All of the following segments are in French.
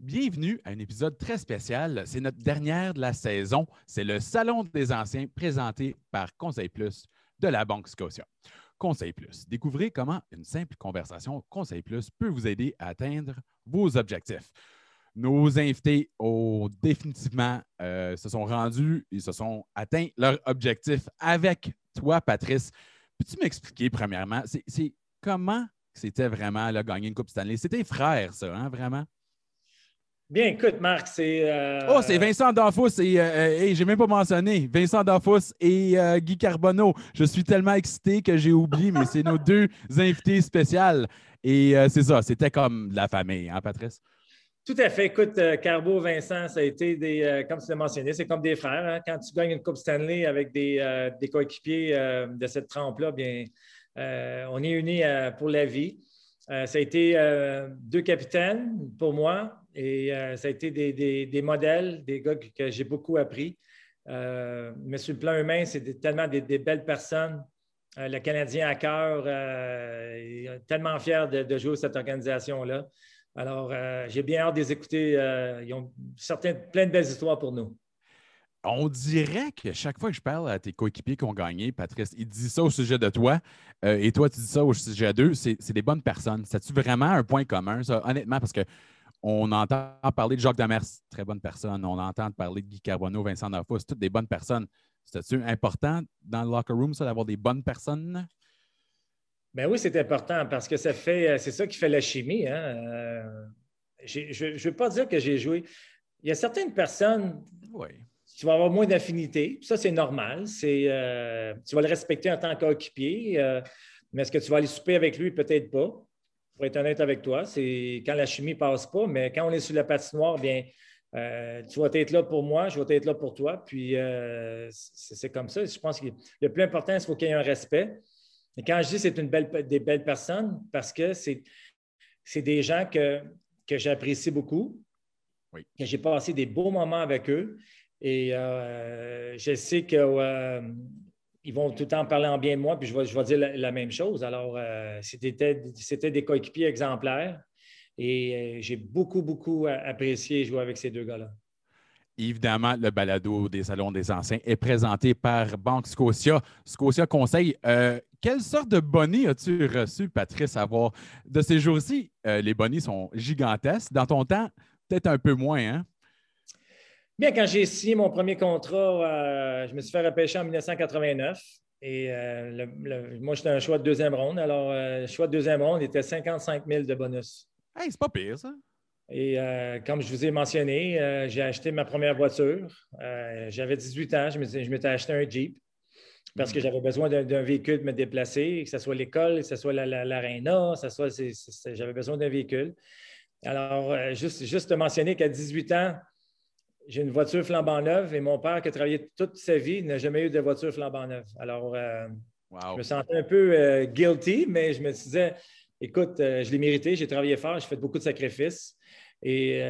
Bienvenue à un épisode très spécial. C'est notre dernière de la saison. C'est le Salon des Anciens présenté par Conseil Plus de la Banque Scotia. Conseil Plus, découvrez comment une simple conversation Conseil Plus peut vous aider à atteindre vos objectifs. Nos invités ont définitivement euh, se sont rendus, ils se sont atteints leur objectif avec toi, Patrice. Peux-tu m'expliquer, premièrement, c'est comment c'était vraiment là, gagner une Coupe Stanley? C'était frère, ça, hein, vraiment? Bien, écoute, Marc, c'est. Euh, oh, c'est Vincent Dafous et, euh, euh j'ai même pas mentionné Vincent Dafous et Guy Carbonneau. Je suis tellement excité que j'ai oublié, mais c'est nos deux invités spéciaux. Et c'est ça, c'était comme la famille, hein, Patrice? Tout à fait. Écoute, Carbo, Vincent, ça a été des, comme tu l'as mentionné, c'est comme des frères. Hein. Quand tu gagnes une Coupe Stanley avec des, des coéquipiers de cette trempe-là, bien, on est unis pour la vie. ça a été deux capitaines pour moi, et euh, ça a été des, modèles, des gars que, j'ai beaucoup appris. Euh, mais sur le plan humain, c'est tellement des, belles personnes. Euh, le Canadien à cœur, est tellement fier de, jouer cette organisation-là. Alors, j'ai bien hâte de les écouter. ils ont certaines, plein de belles histoires pour nous. On dirait que chaque fois que je parle à tes coéquipiers qui ont gagné, Patrice, ils disent ça au sujet de toi et toi, tu dis ça au sujet d'eux. C'est des bonnes personnes. C'est-tu vraiment un point commun, ça, honnêtement? Parce que on entend parler de Jacques Demers, très bonne personne. On entend parler de Guy Carbonneau, Vincent Nafous, toutes des bonnes personnes. cest important dans le locker room, ça, d'avoir des bonnes personnes? Ben oui, c'est important parce que ça fait, c'est ça qui fait la chimie. Hein. Euh, je ne veux pas dire que j'ai joué. Il y a certaines personnes, oui. Tu vas avoir moins d'affinité. Ça, c'est normal. C'est, euh, tu vas le respecter en tant qu'équipier, euh, mais est-ce que tu vas aller souper avec lui? Peut-être pas pour être honnête avec toi, c'est quand la chimie ne passe pas, mais quand on est sur la patinoire, bien, euh, tu vas être là pour moi, je vais être là pour toi. Puis c'est comme ça. Je pense que le plus important, c'est qu'il faut qu'il y ait un respect. Et quand je dis que c'est une belle, des belles personnes, parce que c'est des gens que, que j'apprécie beaucoup, que j'ai passé des beaux moments avec eux. Et euh, je sais que ils vont tout le temps parler en bien de moi, puis je vais, je dire la, même chose. Alors, euh, c'était des coéquipiers exemplaires et euh, j'ai beaucoup, beaucoup apprécié jouer avec ces deux gars-là. Évidemment, le balado des salons des anciens est présenté par Banque Scotia. Scotia Conseil, quelle sorte de bonnets as-tu reçu, Patrice, à voir? De ces jours-ci, les bonnets sont gigantesques. Dans ton temps, peut-être un peu moins, hein? Bien, quand j'ai signé mon premier contrat, euh, je me suis fait repêcher en 1989. Et euh, moi, j'étais un choix de deuxième ronde. Alors, le euh, choix de deuxième ronde était 55 000 de bonus. Hey, c'est pas pire, ça. Et comme je vous ai mentionné, j'ai acheté ma première voiture. j'avais 18 ans, je m'étais acheté un Jeep parce que hmm. j'avais besoin d'un véhicule pour me déplacer, que ce soit l'école, que ce soit l'aréna, j'avais besoin d'un véhicule. Alors, juste, juste mentionner qu'à 18 ans, j'ai une voiture flambant neuve et mon père, qui a travaillé toute sa vie, n'a jamais eu de voiture flambant neuve. Alors, euh, je me sentais un peu euh, guilty, mais je me disais, écoute, euh, je l'ai mérité, j'ai travaillé fort, j'ai fait beaucoup de sacrifices. Et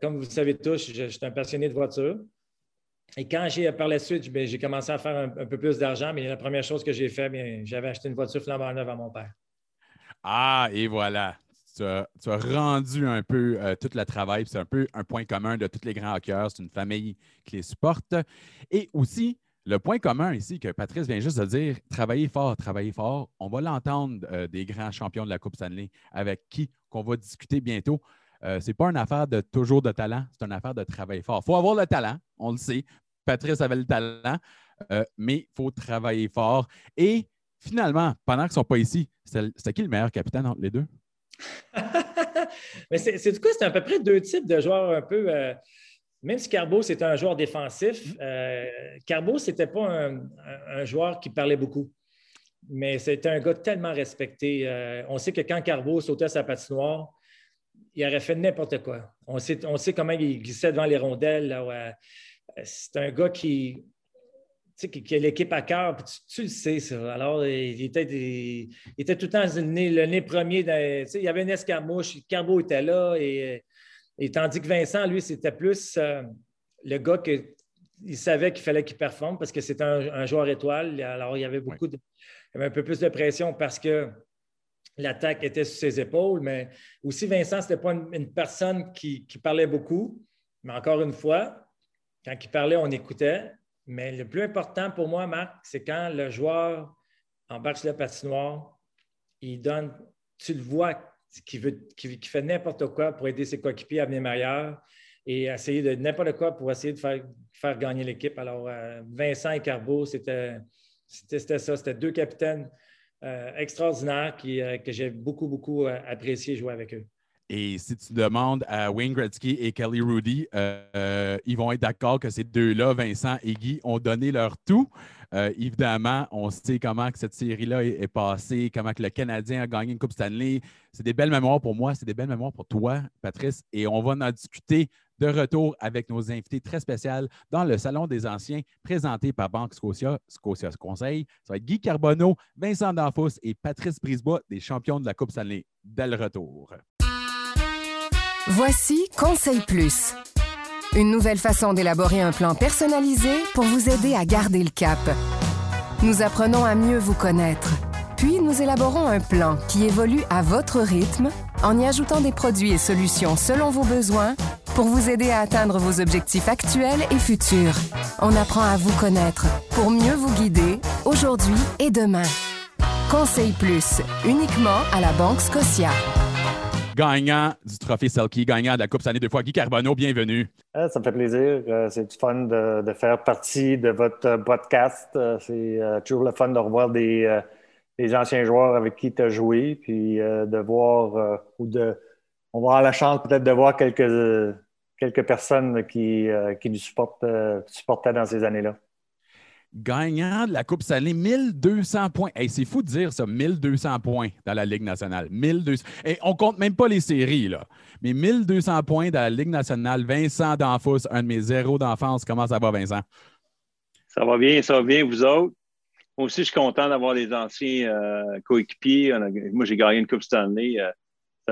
comme vous le savez tous, je, suis un passionné de voiture. Et quand j'ai, par la suite, ben, j'ai commencé à faire un, peu plus d'argent, mais la première chose que j'ai fait, j'avais acheté une voiture flambant neuve à mon père. Ah, et voilà tu as, rendu un peu euh, tout le travail. C'est un peu un point commun de tous les grands hockeyeurs. C'est une famille qui les supporte. Et aussi, le point commun ici que Patrice vient juste de dire, travailler fort, travailler fort. On va l'entendre euh, des grands champions de la Coupe Stanley avec qui qu'on va discuter bientôt. Euh, ce n'est pas une affaire de toujours de talent, c'est une affaire de travailler fort. Il faut avoir le talent, on le sait. Patrice avait le talent, mais il faut travailler fort. Et finalement, pendant qu'ils ne sont pas ici, c'était qui le meilleur capitaine entre les deux? Mais c'est du coup, c'est à peu près deux types de joueurs un peu. Euh, même si Carbo, c'était un joueur défensif, euh, Carbo, ce n'était pas un, joueur qui parlait beaucoup. Mais c'était un gars tellement respecté. Euh, on sait que quand Carbo sautait sa patinoire, il aurait fait n'importe quoi. On sait, on sait comment il glissait devant les rondelles. c'est un gars qui, sais, qui, a l'équipe à cœur, tu, le sais, ça. Alors, il était, tout le temps le nez, premier. tu sais, il y avait une escarmouche, Carbo était là, et, tandis que Vincent, lui, c'était plus euh, le gars que il savait qu'il fallait qu'il performe parce que c'était un, joueur étoile. Alors, il y avait beaucoup de, il y avait un peu plus de pression parce que l'attaque était sur ses épaules, mais aussi Vincent, ce n'était pas une, personne qui, parlait beaucoup, mais encore une fois, quand il parlait, on écoutait. Mais le plus important pour moi, Marc, c'est quand le joueur embarque sur la patinoire, il donne, tu le vois, qui, veut, qui, fait n'importe quoi pour aider ses coéquipiers à venir meilleurs et essayer de n'importe quoi pour essayer de faire, gagner l'équipe. Alors, euh, Vincent et Carbo, c'était ça. C'était deux capitaines euh, extraordinaires euh, que j'ai beaucoup, beaucoup apprécié jouer avec eux. Et si tu demandes à Wayne Gretzky et Kelly Rudy, ils vont être d'accord que ces deux-là, Vincent et Guy, ont donné leur tout. évidemment, on sait comment que cette série-là est, passée, comment le Canadien a gagné une Coupe Stanley. C'est des belles mémoires pour moi, c'est des belles mémoires pour toi, Patrice. Et on va en discuter de retour avec nos invités très spéciaux dans le Salon des Anciens, présenté par Banque Scotia, Scotia Conseil. Ça va être Guy Carbonneau, Vincent Danfous et Patrice Brisebois, des champions de la Coupe Stanley. Dès le retour. Voici Conseil Plus. Une nouvelle façon d'élaborer un plan personnalisé pour vous aider à garder le cap. Nous apprenons à mieux vous connaître. Puis nous élaborons un plan qui évolue à votre rythme en y ajoutant des produits et solutions selon vos besoins pour vous aider à atteindre vos objectifs actuels et futurs. On apprend à vous connaître pour mieux vous guider aujourd'hui et demain. Conseil Plus, uniquement à la Banque Scotia. Gagnant du trophée Selkie, gagnant de la Coupe Stanley deux fois, Guy Carbonneau, bienvenue. Ah, ça me fait plaisir. Euh, c'est fun de, faire partie de votre podcast. Euh, c'est euh, toujours le fun de revoir des, anciens joueurs avec qui tu as joué, puis de voir ou de. On va avoir la chance peut-être de voir quelques quelques personnes qui, euh, qui nous supportent, euh, supportaient dans ces années-là. Gagnant de la Coupe Stanley, 1200 points. c'est fou de dire ça, 1200 points dans la Ligue nationale. 1200. Et on compte même pas les séries, là. Mais 1200 points dans la Ligue nationale. Vincent Danfous, un de mes zéros d'enfance. Comment ça va, Vincent? Ça va bien, ça va bien, vous autres? Moi aussi, je suis content d'avoir les anciens euh, coéquipiers. Moi, j'ai gagné une Coupe Stanley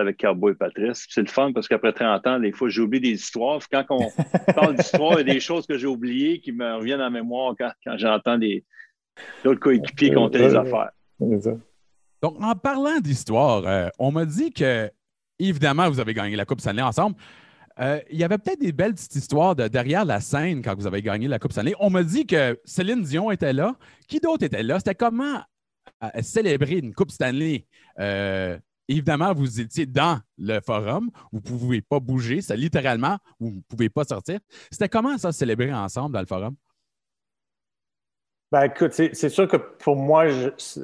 avec Cowboy et Patrice. C'est le fun parce qu'après 30 ans, des fois, j'oublie des histoires. Quand on parle d'histoire, il y a des choses que j'ai oubliées qui me reviennent en mémoire quand, j'entends d'autres coéquipiers compter les affaires. Donc, en parlant d'histoire, euh, on m'a dit que, évidemment, vous avez gagné la Coupe Stanley ensemble. Euh, il y avait peut-être des belles petites histoires de derrière la scène quand vous avez gagné la Coupe Stanley. On m'a dit que Céline Dion était là. Qui d'autre était là? C'était comment euh, célébrer une Coupe Stanley évidemment, vous étiez dans le forum, vous ne pouvez pas bouger, c'est littéralement, vous ne pouvez pas sortir. C'était comment ça célébrer ensemble dans le forum? Ben, écoute, c'est sûr que pour moi,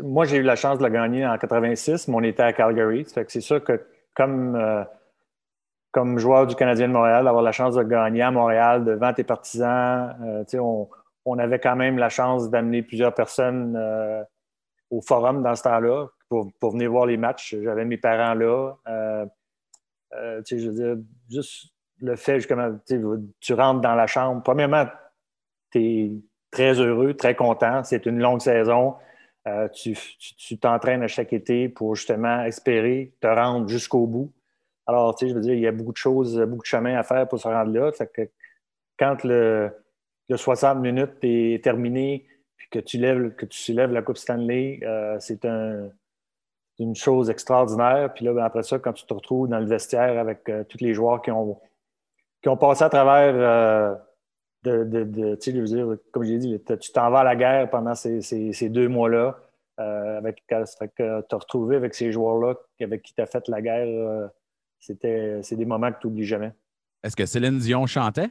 moi, j'ai eu la chance de la gagner en 86, mais on était à Calgary. c'est sûr que comme, euh, comme joueur du Canadien de Montréal, d'avoir la chance de gagner à Montréal devant tes partisans, euh, on, on, avait quand même la chance d'amener plusieurs personnes euh, au forum dans ce temps-là pour, venir voir les matchs. J'avais mes parents là. Euh, euh, je veux dire, juste le fait, justement, tu rentres dans la chambre. Premièrement, tu es très heureux, très content. C'est une longue saison. Euh, tu t'entraînes à chaque été pour justement espérer te rendre jusqu'au bout. Alors, tu sais, je veux dire, il y a beaucoup de choses, beaucoup de chemin à faire pour se rendre là. que quand le, le 60 minutes est terminé, puis que tu lèves, que tu soulèves la Coupe Stanley, c'est un, une chose extraordinaire. Puis là, ben, après ça, quand tu te retrouves dans le vestiaire avec euh, tous les joueurs qui ont, qui ont passé à travers euh, de, de, tu sais, dire, comme j'ai dit, tu t'en vas à la guerre pendant ces, ces, deux mois-là. Euh, avec te retrouver avec ces joueurs-là avec qui tu as fait la guerre, euh, c'était c'est des moments que tu n'oublies jamais. Est-ce que Céline Dion chantait?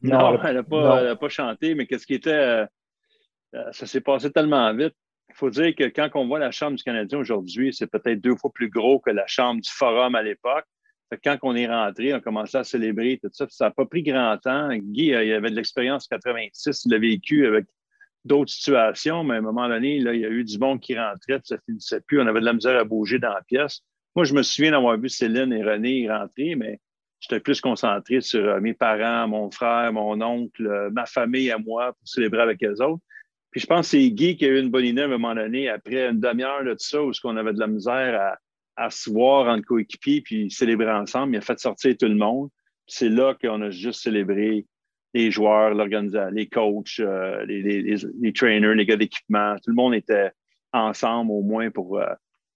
Non, elle n'a pas, pas, chanté, mais qu'est-ce qui était. ça s'est passé tellement vite il faut dire que quand on voit la Chambre du Canadien aujourd'hui, c'est peut-être deux fois plus gros que la Chambre du Forum à l'époque. Quand on est rentré, on a commencé à célébrer tout ça. Ça n'a pas pris grand temps. Guy, euh, il avait de l'expérience en 86, il l'a vécu avec d'autres situations, mais à un moment donné, il y a eu du monde qui rentrait, puis ça finissait plus. On avait de la misère à bouger dans la pièce. Moi, je me souviens d'avoir vu Céline et René rentrer, mais j'étais plus concentré sur euh, mes parents, mon frère, mon oncle, euh, ma famille à moi pour célébrer avec les autres. Puis je pense que c'est Guy qui a eu une bonne idée à un moment donné, après une demi-heure de ça, où on avait de la misère à, à se voir en coéquipier puis célébrer ensemble. Il a fait sortir tout le monde. C'est là qu'on a juste célébré les joueurs, l'organisation, les coachs, euh, les, les, les, trainers, les gars d'équipement. Tout le monde était ensemble au moins pour, euh,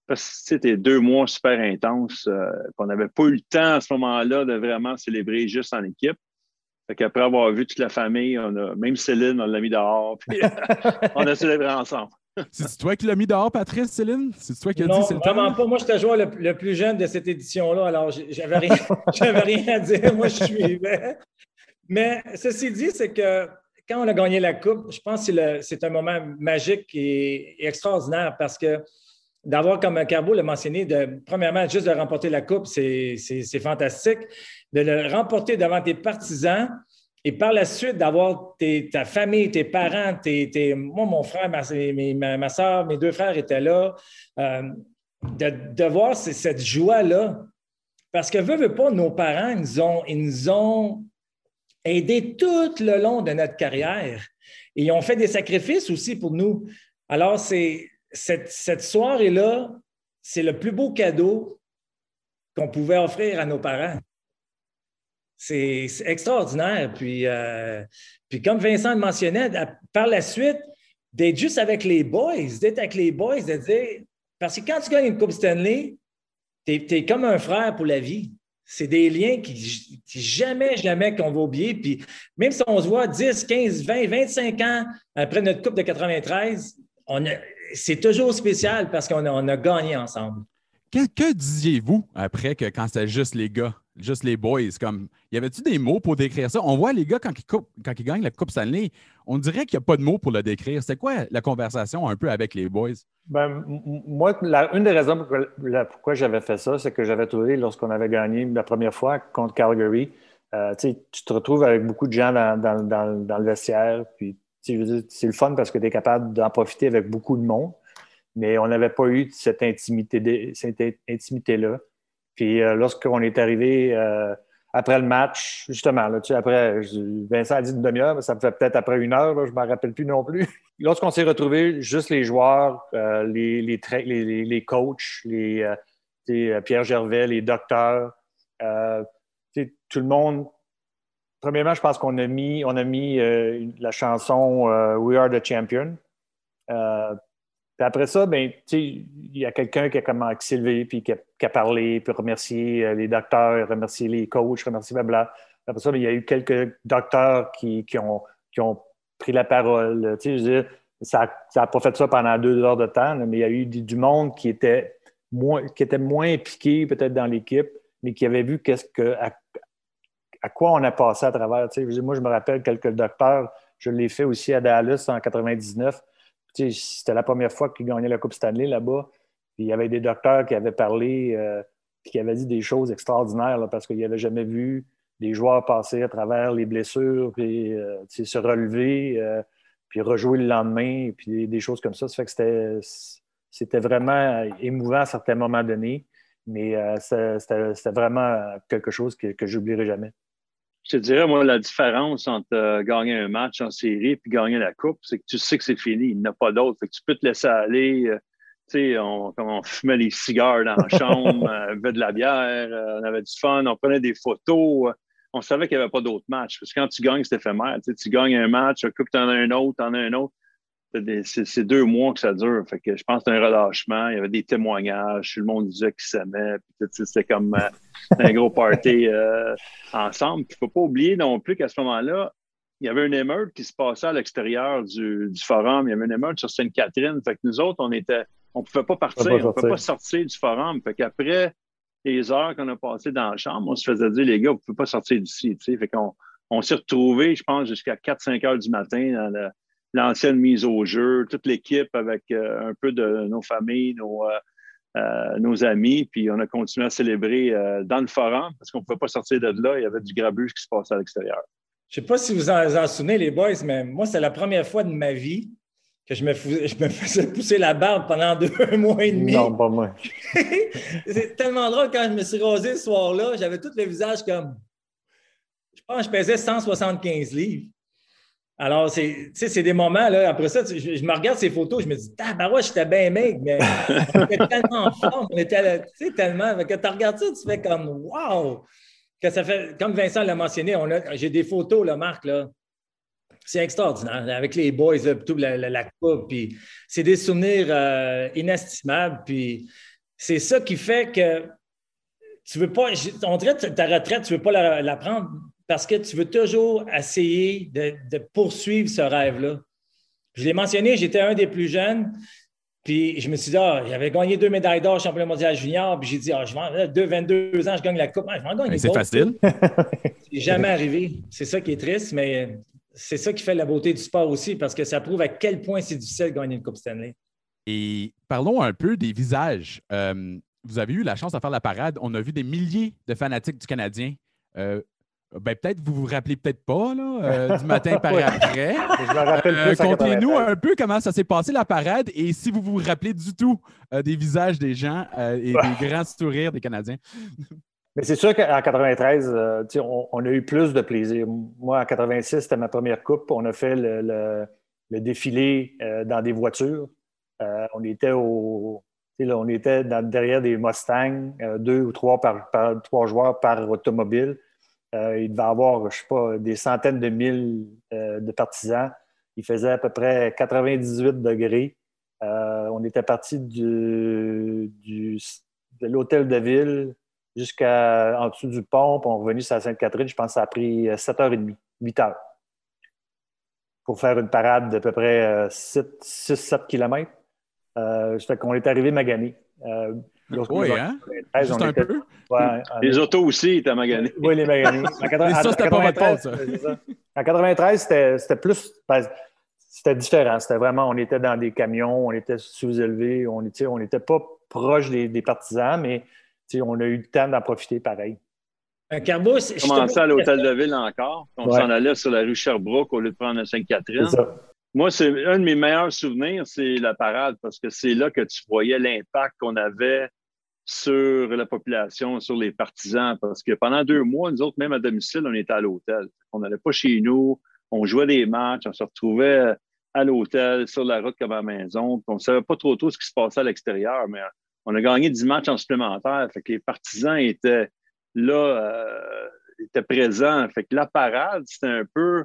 parce que c'était deux mois super intenses. Euh, on n'avait pas eu le temps à ce moment-là de vraiment célébrer juste en équipe. Fait qu'après avoir vu toute la famille, on a, même Céline, on l'a mis dehors, puis on a célébré ensemble. C'est toi qui l'as mis dehors, Patrice, Céline? C'est toi qui as non, dit c'est vraiment pas. Moi, j'étais joueur le, le, plus jeune de cette édition-là, alors j'avais rien, rien à dire. Moi, je suivais. Mais ceci dit, c'est que quand on a gagné la Coupe, je pense que c'est un moment magique et, extraordinaire parce que d'avoir, comme Carbo l'a mentionné, de, premièrement, juste de remporter la Coupe, c'est fantastique. De le remporter devant tes partisans et par la suite d'avoir ta famille, tes parents, moi, mon frère, ma, soeur, mes deux frères étaient là. Euh, de, voir cette joie-là. Parce que, veut, veut pas, nos parents, ils nous ont aidés tout le long de notre carrière. Et ils ont fait des sacrifices aussi pour nous. Alors, c'est cette soirée-là, c'est le plus beau cadeau qu'on pouvait offrir à nos parents. C'est extraordinaire. Puis, euh, puis comme Vincent le mentionnait, par la suite, d'être juste avec les boys, d'être avec les boys, de dire. Parce que quand tu gagnes une Coupe Stanley, tu es, comme un frère pour la vie. C'est des liens qui, jamais, jamais qu'on va oublier. Puis même si on se voit 10, 15, 20, 25 ans après notre Coupe de 93, c'est toujours spécial parce qu'on a, a, gagné ensemble. Que, que disiez-vous après que quand c'était juste les gars, juste les boys? Comme, y avait-tu des mots pour décrire ça? On voit les gars quand ils, quand ils gagnent la Coupe Stanley, on dirait qu'il n'y a pas de mots pour le décrire. C'est quoi la conversation un peu avec les boys? Ben, moi, une des raisons pourquoi j'avais fait ça, c'est que j'avais trouvé lorsqu'on avait gagné la première fois contre Calgary, euh, tu te retrouves avec beaucoup de gens dans, le vestiaire, puis c'est le fun parce que tu es capable d'en profiter avec beaucoup de monde mais on n'avait pas eu cette intimité-là. Cette intimité. Puis euh, lorsqu'on est arrivé euh, après le match, justement, là, tu sais, après, Vincent a dit une demi-heure, ça me fait peut-être après une heure, je ne m'en rappelle plus non plus. Lorsqu'on s'est retrouvés, juste les joueurs, euh, les, les, les, les, coachs, les, Pierre Gervais, les docteurs, tout le monde. Premièrement, je pense qu'on a mis, on a mis la chanson We Are the Champion. Puis après ça, ben, il y a quelqu'un qui a comme s'élevé, puis qui a, parlé, puis remercié euh, les docteurs, remercié les coachs, remercié blabla. Après ça, ben, il y a eu quelques docteurs qui, ont, qui ont pris la parole. Je veux ça n'a pas fait ça pendant deux heures de temps, mais il y a eu du, monde qui était moins, qui était moins impliqué peut-être dans l'équipe, mais qui avait vu que, à, quoi on a passé à travers. moi, je me rappelle quelques docteurs, je l'ai fait aussi à Dallas en 99 c'était la première fois qu'il gagnait la Coupe Stanley là-bas. il y avait des docteurs qui avaient parlé, euh, qui avaient dit des choses extraordinaires parce qu'ils n'avaient jamais vu des joueurs passer à travers les blessures, puis euh, se relever, euh, puis rejouer le lendemain, puis des, choses comme ça. C'était vraiment émouvant à certains moments donnés, mais c'était vraiment quelque chose que, que j'oublierai jamais je te dirais, moi, la différence entre euh, gagner un match en série et gagner la coupe, c'est que tu sais que c'est fini. Il n'y en a pas d'autre. tu peux te laisser aller. Euh, tu sais, on, on, fumait les cigares dans la chambre, euh, on buvait de la bière, on avait du fun, on prenait des photos. on savait qu'il n'y avait pas d'autres matchs. Parce que quand tu gagnes, c'est éphémère. Tu gagnes un match, tu en as un autre, tu en as un autre c'est deux mois que ça dure. Fait que je pense que c'est un relâchement. Il y avait des témoignages. Tout le monde disait qu'ils s'aimaient. C'était comme euh, un gros party euh, ensemble. Il ne faut pas oublier non plus qu'à ce moment-là, il y avait une émeute qui se passait à l'extérieur du, forum. Il y avait une émeute sur Sainte-Catherine. Fait que nous autres, on était, on ne pouvait pas partir. On ne pouvait pas sortir du forum. Fait qu'après les heures qu'on a passées dans la chambre, on se faisait dire, les gars, vous ne pouvez pas sortir d'ici. Fait qu'on on s'est retrouvés, je pense, jusqu'à 4-5 heures du matin dans le l'ancienne mise au jeu, toute l'équipe avec euh, un peu de nos familles, nos, euh, euh, nos amis, puis on a continué à célébrer dans le forum parce qu'on ne pouvait pas sortir de là. Il y avait du grabuge qui se passait à l'extérieur. Je ne sais pas si vous en, en, souvenez, les boys, mais moi, c'est la première fois de ma vie que je me, je me faisais pousser la barbe pendant deux mois et demi. Non, pas moi. c'est tellement drôle quand je me suis rasé ce soir-là, j'avais tout le visage comme. Je pense que je pesais 175 livres. Alors, c'est des moments, là, après ça, je, me regarde ces photos, je me dis, ah, ouais, j'étais bien mec, mais on était tellement en forme, on était, tu sais, tellement. Quand tu regardes ça, tu fais comme, wow! Que ça fait, comme Vincent l'a mentionné, j'ai des photos, là, Marc, là. C'est extraordinaire, avec les boys, tout la, la, coupe, puis c'est des souvenirs euh, inestimables, puis c'est ça qui fait que tu veux pas, on dirait ta retraite, tu veux pas la, prendre parce que tu veux toujours essayer de, poursuivre ce rêve-là. Je l'ai mentionné, j'étais un des plus jeunes. Puis je me suis dit, ah, j'avais gagné deux médailles d'or championnat mondial junior. Puis j'ai dit, ah, je vais, deux, 22 ans, je gagne la coupe. Ah, je vais en gagner C'est facile. C'est jamais arrivé. C'est ça qui est triste, mais c'est ça qui fait la beauté du sport aussi, parce que ça prouve à quel point c'est difficile de gagner une Coupe Stanley. Et parlons un peu des visages. Euh, vous avez eu la chance de faire la parade. On a vu des milliers de fanatiques du Canadien. Euh, ben, peut-être vous vous rappelez peut-être pas là, euh, du matin par après. Je me rappelle plus. Contez-nous un peu comment ça s'est passé la parade et si vous vous rappelez du tout des visages des gens et des grands sourires des Canadiens. Mais c'est sûr qu'en 93, on, on, a eu plus de plaisir. Moi, en 86, c'était ma première coupe. On a fait le, défilé dans des voitures. Euh, on était au, on était derrière des Mustangs, euh, deux ou trois par, trois joueurs par automobile. Euh, il devait avoir, je sais pas, des centaines de mille de partisans. Il faisait à peu près 98 degrés. on était parti de l'hôtel de ville jusqu'en dessous du pont, puis on revenu sur Sainte-Catherine. Je pense que ça a pris 7h30, 8 heures pour faire une parade d'à peu près 6-7 km. Euh, ça fait qu'on est arrivé magané. Euh, oui, hein? Juste un peu. les autos aussi étaient maganés. Oui, les maganés. En, ça, c'était pas votre faute, ça. En 93, c'était plus... Ben, c'était différent. C'était vraiment... On était dans des camions, on était sous-élevés, on n'était on était pas proche des, des partisans, mais on a eu le temps d'en profiter pareil. Un Carbos... On commençait à l'hôtel de ville encore. On s'en allait sur la rue Sherbrooke au lieu de prendre la Sainte-Catherine. Moi, c'est un de mes meilleurs souvenirs, c'est la parade, parce que c'est là que tu voyais l'impact qu'on avait sur la population, sur les partisans, parce que pendant deux mois, nous autres, même à domicile, on était à l'hôtel. On n'allait pas chez nous, on jouait des matchs, on se retrouvait à l'hôtel, sur la route comme à la maison. On ne savait pas trop tôt ce qui se passait à l'extérieur, mais on a gagné dix matchs en supplémentaire. Fait que les partisans étaient là, euh, étaient présents. Fait que la parade, c'était un peu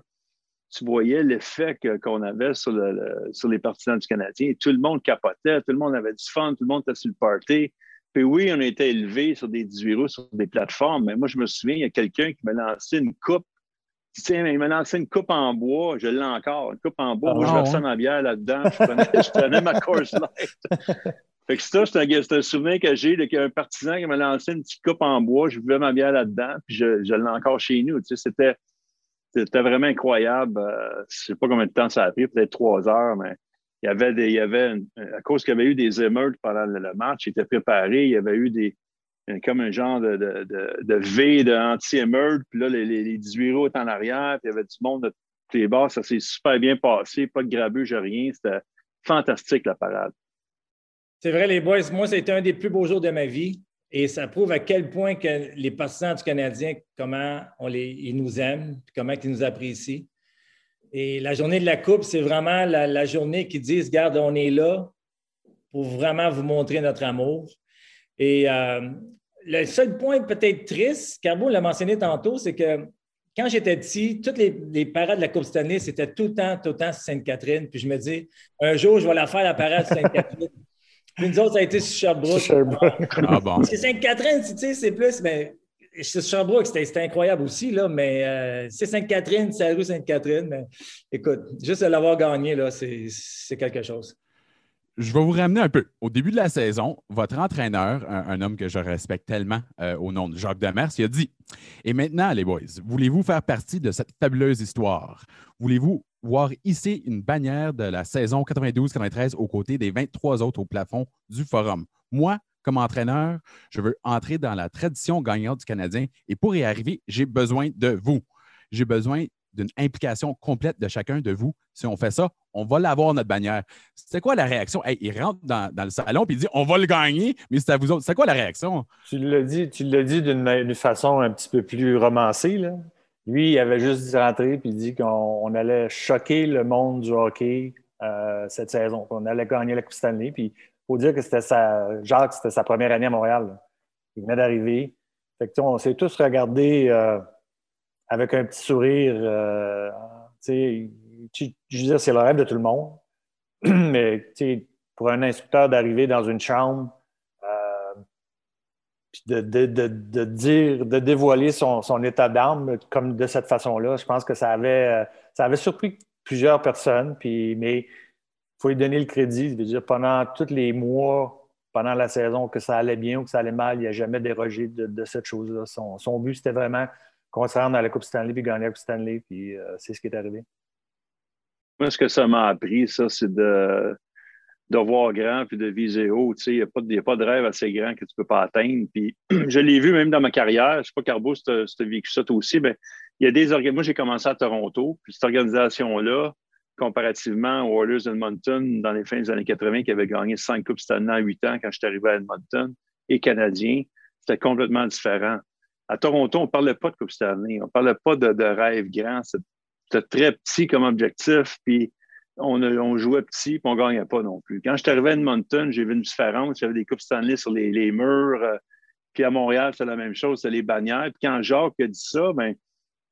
tu voyais l'effet qu'on avait sur, sur, les partisans du Canadien. Tout le monde capotait, tout le monde avait du fun, tout le monde était sur le party. Puis oui, on a été élevé sur des 18 roues, sur des plateformes, mais moi, je me souviens, il y a quelqu'un qui m'a lancé une coupe. Tiens, il m'a lancé une coupe en bois, je l'ai encore, une coupe en bois. moi, je versais ah, ma bière là-dedans, je prenais, ma course light. fait que ça, c'est un, souvenir que j'ai, qu'il y a un partisan qui m'a lancé une petite coupe en bois, je buvais ma bière là-dedans, puis je, je l'ai encore chez nous. Tu sais, c'était c'était vraiment incroyable. Euh, je ne sais pas combien de temps ça a pris, peut-être trois heures, mais il y avait des, il y avait à cause qu'il y avait eu des émeutes pendant le, match, il était préparé, il y avait eu des comme un genre de, de, de, V de anti-émeute, puis là, les, les, 18 roues étaient en arrière, puis il y avait du monde de tous les bords, ça s'est super bien passé, pas de grabuge, rien. C'était fantastique la parade. C'est vrai, les boys, moi, c'était un des plus beaux jours de ma vie. Et ça prouve à quel point que les partisans du Canadien, comment on les, ils nous aiment, comment ils nous apprécient. Et la journée de la Coupe, c'est vraiment la, journée qui disent, regarde, on est là pour vraiment vous montrer notre amour. Et euh, le seul point peut-être triste, Carbo l'a mentionné tantôt, c'est que quand j'étais petit, toutes les, parades de la Coupe Stanley, c'était tout le temps, tout le temps Sainte-Catherine. Puis je me dis, un jour, je vais la faire, la parade Sainte-Catherine. Puis nous autres, ça a été sur Sherbrooke. Ah bon. C'est Sainte-Catherine, tu sais, c'est plus, mais Sherbrooke, c'était incroyable aussi, là, mais euh, c'est Sainte-Catherine, c'est la rue Sainte-Catherine. Écoute, juste de l'avoir gagné, c'est quelque chose. Je vais vous ramener un peu. Au début de la saison, votre entraîneur, un, homme que je respecte tellement euh, au nom de Jacques Demers, il a dit Et maintenant, les boys, voulez-vous faire partie de cette fabuleuse histoire? Voulez-vous voir ici une bannière de la saison 92-93 aux côtés des 23 autres au plafond du forum? Moi, comme entraîneur, je veux entrer dans la tradition gagnante du Canadien et pour y arriver, j'ai besoin de vous. J'ai besoin d'une implication complète de chacun de vous. Si on fait ça, on va l'avoir, notre bannière. C'est quoi la réaction? il rentre dans, le salon et il dit on va le gagner, mais c'est à vous autres. C'est quoi la réaction? Tu l'as dit, dit d'une façon un petit peu plus romancée. Là. Lui, il avait juste dit rentrer puis dit qu'on allait choquer le monde du hockey euh, cette saison, qu'on allait gagner la Coupe Stanley. Puis faut dire que c'était sa. Jacques, c'était sa première année à Montréal. Il venait d'arriver. Fait on s'est tous regardés euh, avec un petit sourire. Euh, je veux dire, c'est le rêve de tout le monde. Mais pour un instructeur d'arriver dans une chambre puis de, dire, de dévoiler son, état d'âme comme de cette façon-là, je pense que ça avait, ça avait surpris plusieurs personnes. Puis, mais faut lui donner le crédit. Je veux dire, pendant tous les mois, pendant la saison, que ça allait bien ou que ça allait mal, il n'a jamais dérogé de, cette chose-là. Son, but, c'était vraiment qu'on se rende à la Coupe Stanley puis gagner la Coupe Stanley. Puis euh, c'est ce qui est arrivé. Moi, ce que ça m'a appris, ça, c'est de, de voir grand puis de viser haut. Il n'y a, a, pas de rêve assez grand que tu ne peux pas atteindre. Puis, je l'ai vu même dans ma carrière. Je ne sais pas, Carbo, si tu as, vécu ça toi aussi. Mais il y a des Moi, j'ai commencé à Toronto. Puis cette organisation-là, comparativement aux Oilers d'Edmonton dans les fins des années 80 qui avait gagné cinq Coupes Stanley en huit ans quand je suis arrivé à Edmonton, et Canadiens, c'était complètement différent. À Toronto, on ne parlait pas de Coupe Stanley, on ne parlait pas de, de rêve grand. C'était très petit comme objectif, puis on, jouait petit, puis on ne gagnait pas non plus. Quand je suis arrivé à Edmonton, j'ai vu une différence. J'avais des Coupes Stanley sur les, murs. Euh, puis à Montréal, c'est la même chose, c'est les bannières. Puis quand Jacques a dit ça, ben,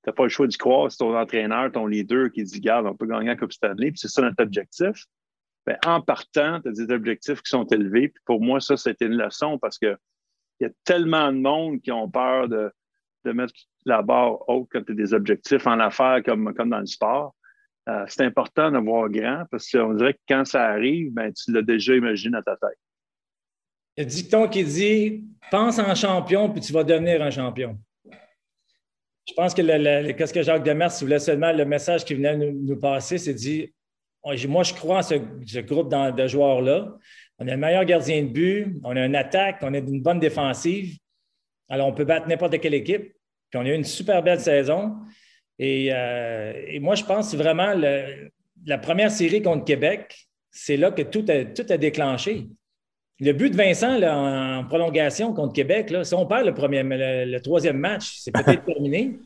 n'as pas le choix d'y croire. C'est ton entraîneur, ton leader qui dit Garde, on peut gagner la Coupe Stanley, puis c'est ça notre objectif. Bien, en partant, tu as des objectifs qui sont élevés. Puis pour moi, ça, c'était une leçon parce qu'il y a tellement de monde qui ont peur de, mettre la barre haute quand tu as des objectifs en affaires comme, comme dans le sport. Euh, c'est important de voir grand parce qu'on dirait que quand ça arrive, ben, tu l'as déjà imaginé dans ta tête. Il y a dicton qui dit Pense en champion, puis tu vas devenir un champion. Je pense que qu'est-ce que Jacques Demers voulait seulement, le message qui venait nous, passer, c'est dit moi, je crois en ce, groupe de joueurs-là. On a le meilleur gardien de but, on a une attaque, on a une bonne défensive. Alors, on peut battre n'importe quelle équipe. Puis, on a eu une super belle saison. Et, euh, moi, je pense vraiment la première série contre Québec, c'est là que tout tout a déclenché. Le but de Vincent en prolongation contre Québec, là, si on perd le, premier, le, troisième match, c'est peut-être terminé.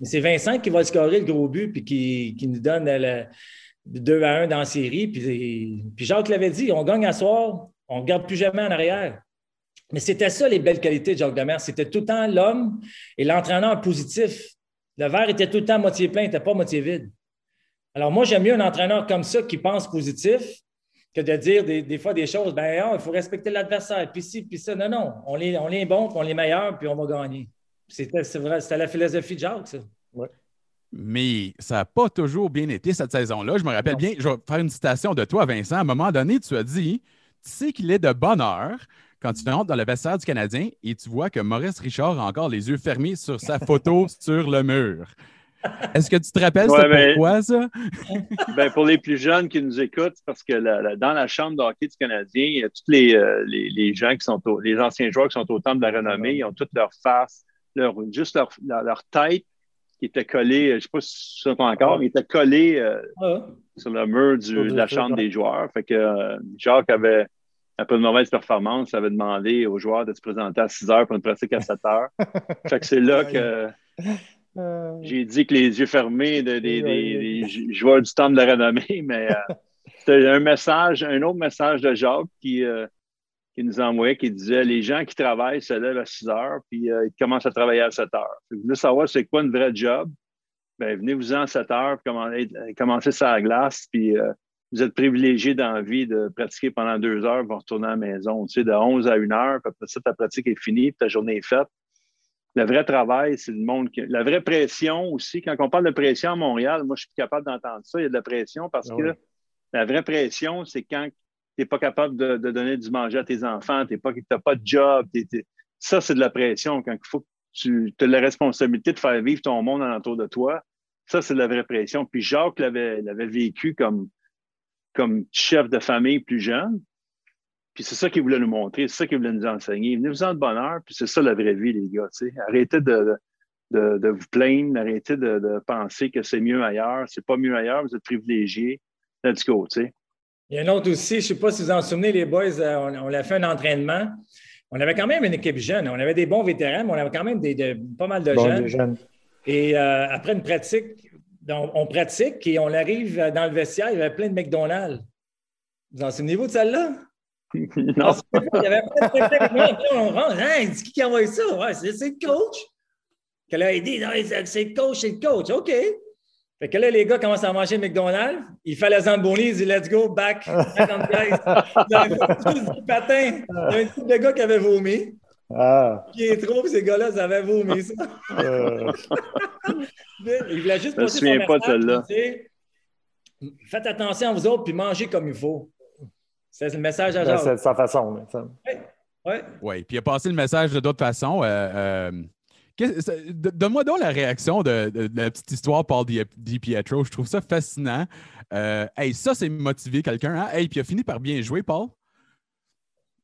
Mais c'est Vincent qui va scorer le gros but puis qui, nous donne le, 2 à 1 dans la série. Puis, puis Jacques l'avait dit, on gagne à soir, on ne regarde plus jamais en arrière. Mais c'était ça les belles qualités de Jacques Demers. C'était tout le temps l'homme et l'entraîneur positif. Le verre était tout le temps moitié plein, il n'était pas moitié vide. Alors moi, j'aime mieux un entraîneur comme ça qui pense positif que de dire des, fois des choses, ben ah, il faut respecter l'adversaire, puis ci, puis ça. Non, non, on est, on est bon, on est meilleur, puis on va gagner. C'était la philosophie de Jacques, ça. Mais ça n'a pas toujours bien été cette saison-là. Je me rappelle bien, je vais faire une citation de toi, Vincent. À un moment donné, tu as dit Tu sais qu'il est de bonne heure quand tu rentres dans le vestiaire du Canadien et tu vois que Maurice Richard a encore les yeux fermés sur sa photo sur le mur. Est-ce que tu te rappelles ben, pourquoi ça? ben, pour les plus jeunes qui nous écoutent, parce que dans la chambre d'hockey du Canadien, il y a tous les, euh, les, gens qui sont les anciens joueurs qui sont au temple de la renommée, ils ont toute leur face, leur, juste leur, leur, tête qui était collée, je ne sais pas si c'est encore, mais était collée euh, sur le mur de la chambre des joueurs. Fait que euh, Jacques avait un peu de mauvaise performance, avait demandé aux joueurs de se présenter à 6 heures pour une pratique à 7 heures. fait que c'est là que euh, J'ai dit que les yeux fermés des, joueurs du temps de la renommée, mais euh, c'était un message, un autre message de Jacques qui, euh, qui nous envoyait, qui disait les gens qui travaillent se lèvent à 6 heures, puis ils commencent à travailler à 7 heures. Vous voulez savoir c'est quoi une vraie job? Ben, venez-vous-en à 7 heures, commencez, commencez ça à la glace, puis vous êtes privilégié dans la vie de pratiquer pendant deux heures, vous retourner à la maison. Tu sais, de 11 à 1 heure, puis après ça, ta pratique est finie, puis ta journée est faite le vrai travail, c'est le monde qui. La vraie pression aussi. Quand on parle de pression à Montréal, moi, je suis capable d'entendre ça. Il y a de la pression parce ah que la vraie pression, c'est quand tu n'es pas capable de, donner du manger à tes enfants, tu n'as pas de job. Ça, c'est de la pression. Quand il faut que tu as la responsabilité de faire vivre ton monde alentour de toi, ça, c'est de la vraie pression. Puis Jacques l'avait vécu comme, comme chef de famille plus jeune. Puis c'est ça qu'il voulait nous montrer, c'est ça qu'il voulait nous enseigner. Venez-vous-en de bonheur, puis c'est ça la vraie vie, les gars. Arrêtez de, de, vous plaindre, arrêtez de, penser que c'est mieux ailleurs. C'est pas mieux ailleurs, vous êtes privilégiés. Let's go, tu sais. Il y a un autre aussi, je ne sais pas si vous en souvenez, les boys, euh, on, a fait un entraînement. On avait quand même une équipe jeune. On avait des bons vétérans, mais on avait quand même des, pas mal de jeunes. Et euh, après une pratique, on, pratique et on arrive dans le vestiaire, il y avait plein de McDonald's. Vous en souvenez-vous de celle-là? Non. Il y avait peut-être on rentre. Hein, qui qui envoie ça? Ouais, c'est le coach. Que là, il dit, c'est le coach, c'est le coach. OK. Fait que là, les gars commencent à manger McDonald's. Il fait la Zamboni, il dit Let's go, back. 50 guys. Il y a un patin. Il y a un type de gars qui avait vomi. Ah. trop, ces gars-là, ça avait vomi ça. Euh. il voulait juste passer son message, pas de celle-là. Faites attention à vous autres, puis mangez comme il faut. C'est le message à Jacques. C'est sa façon. Oui, ouais. ouais. puis il a passé le message de d'autres façons. Euh, euh, donne-moi donc la réaction de, la petite histoire Paul Di, Pietro. Je trouve ça fascinant. Euh, hey, ça, c'est motiver quelqu'un. Hein? Hey, puis il a fini par bien jouer, Paul.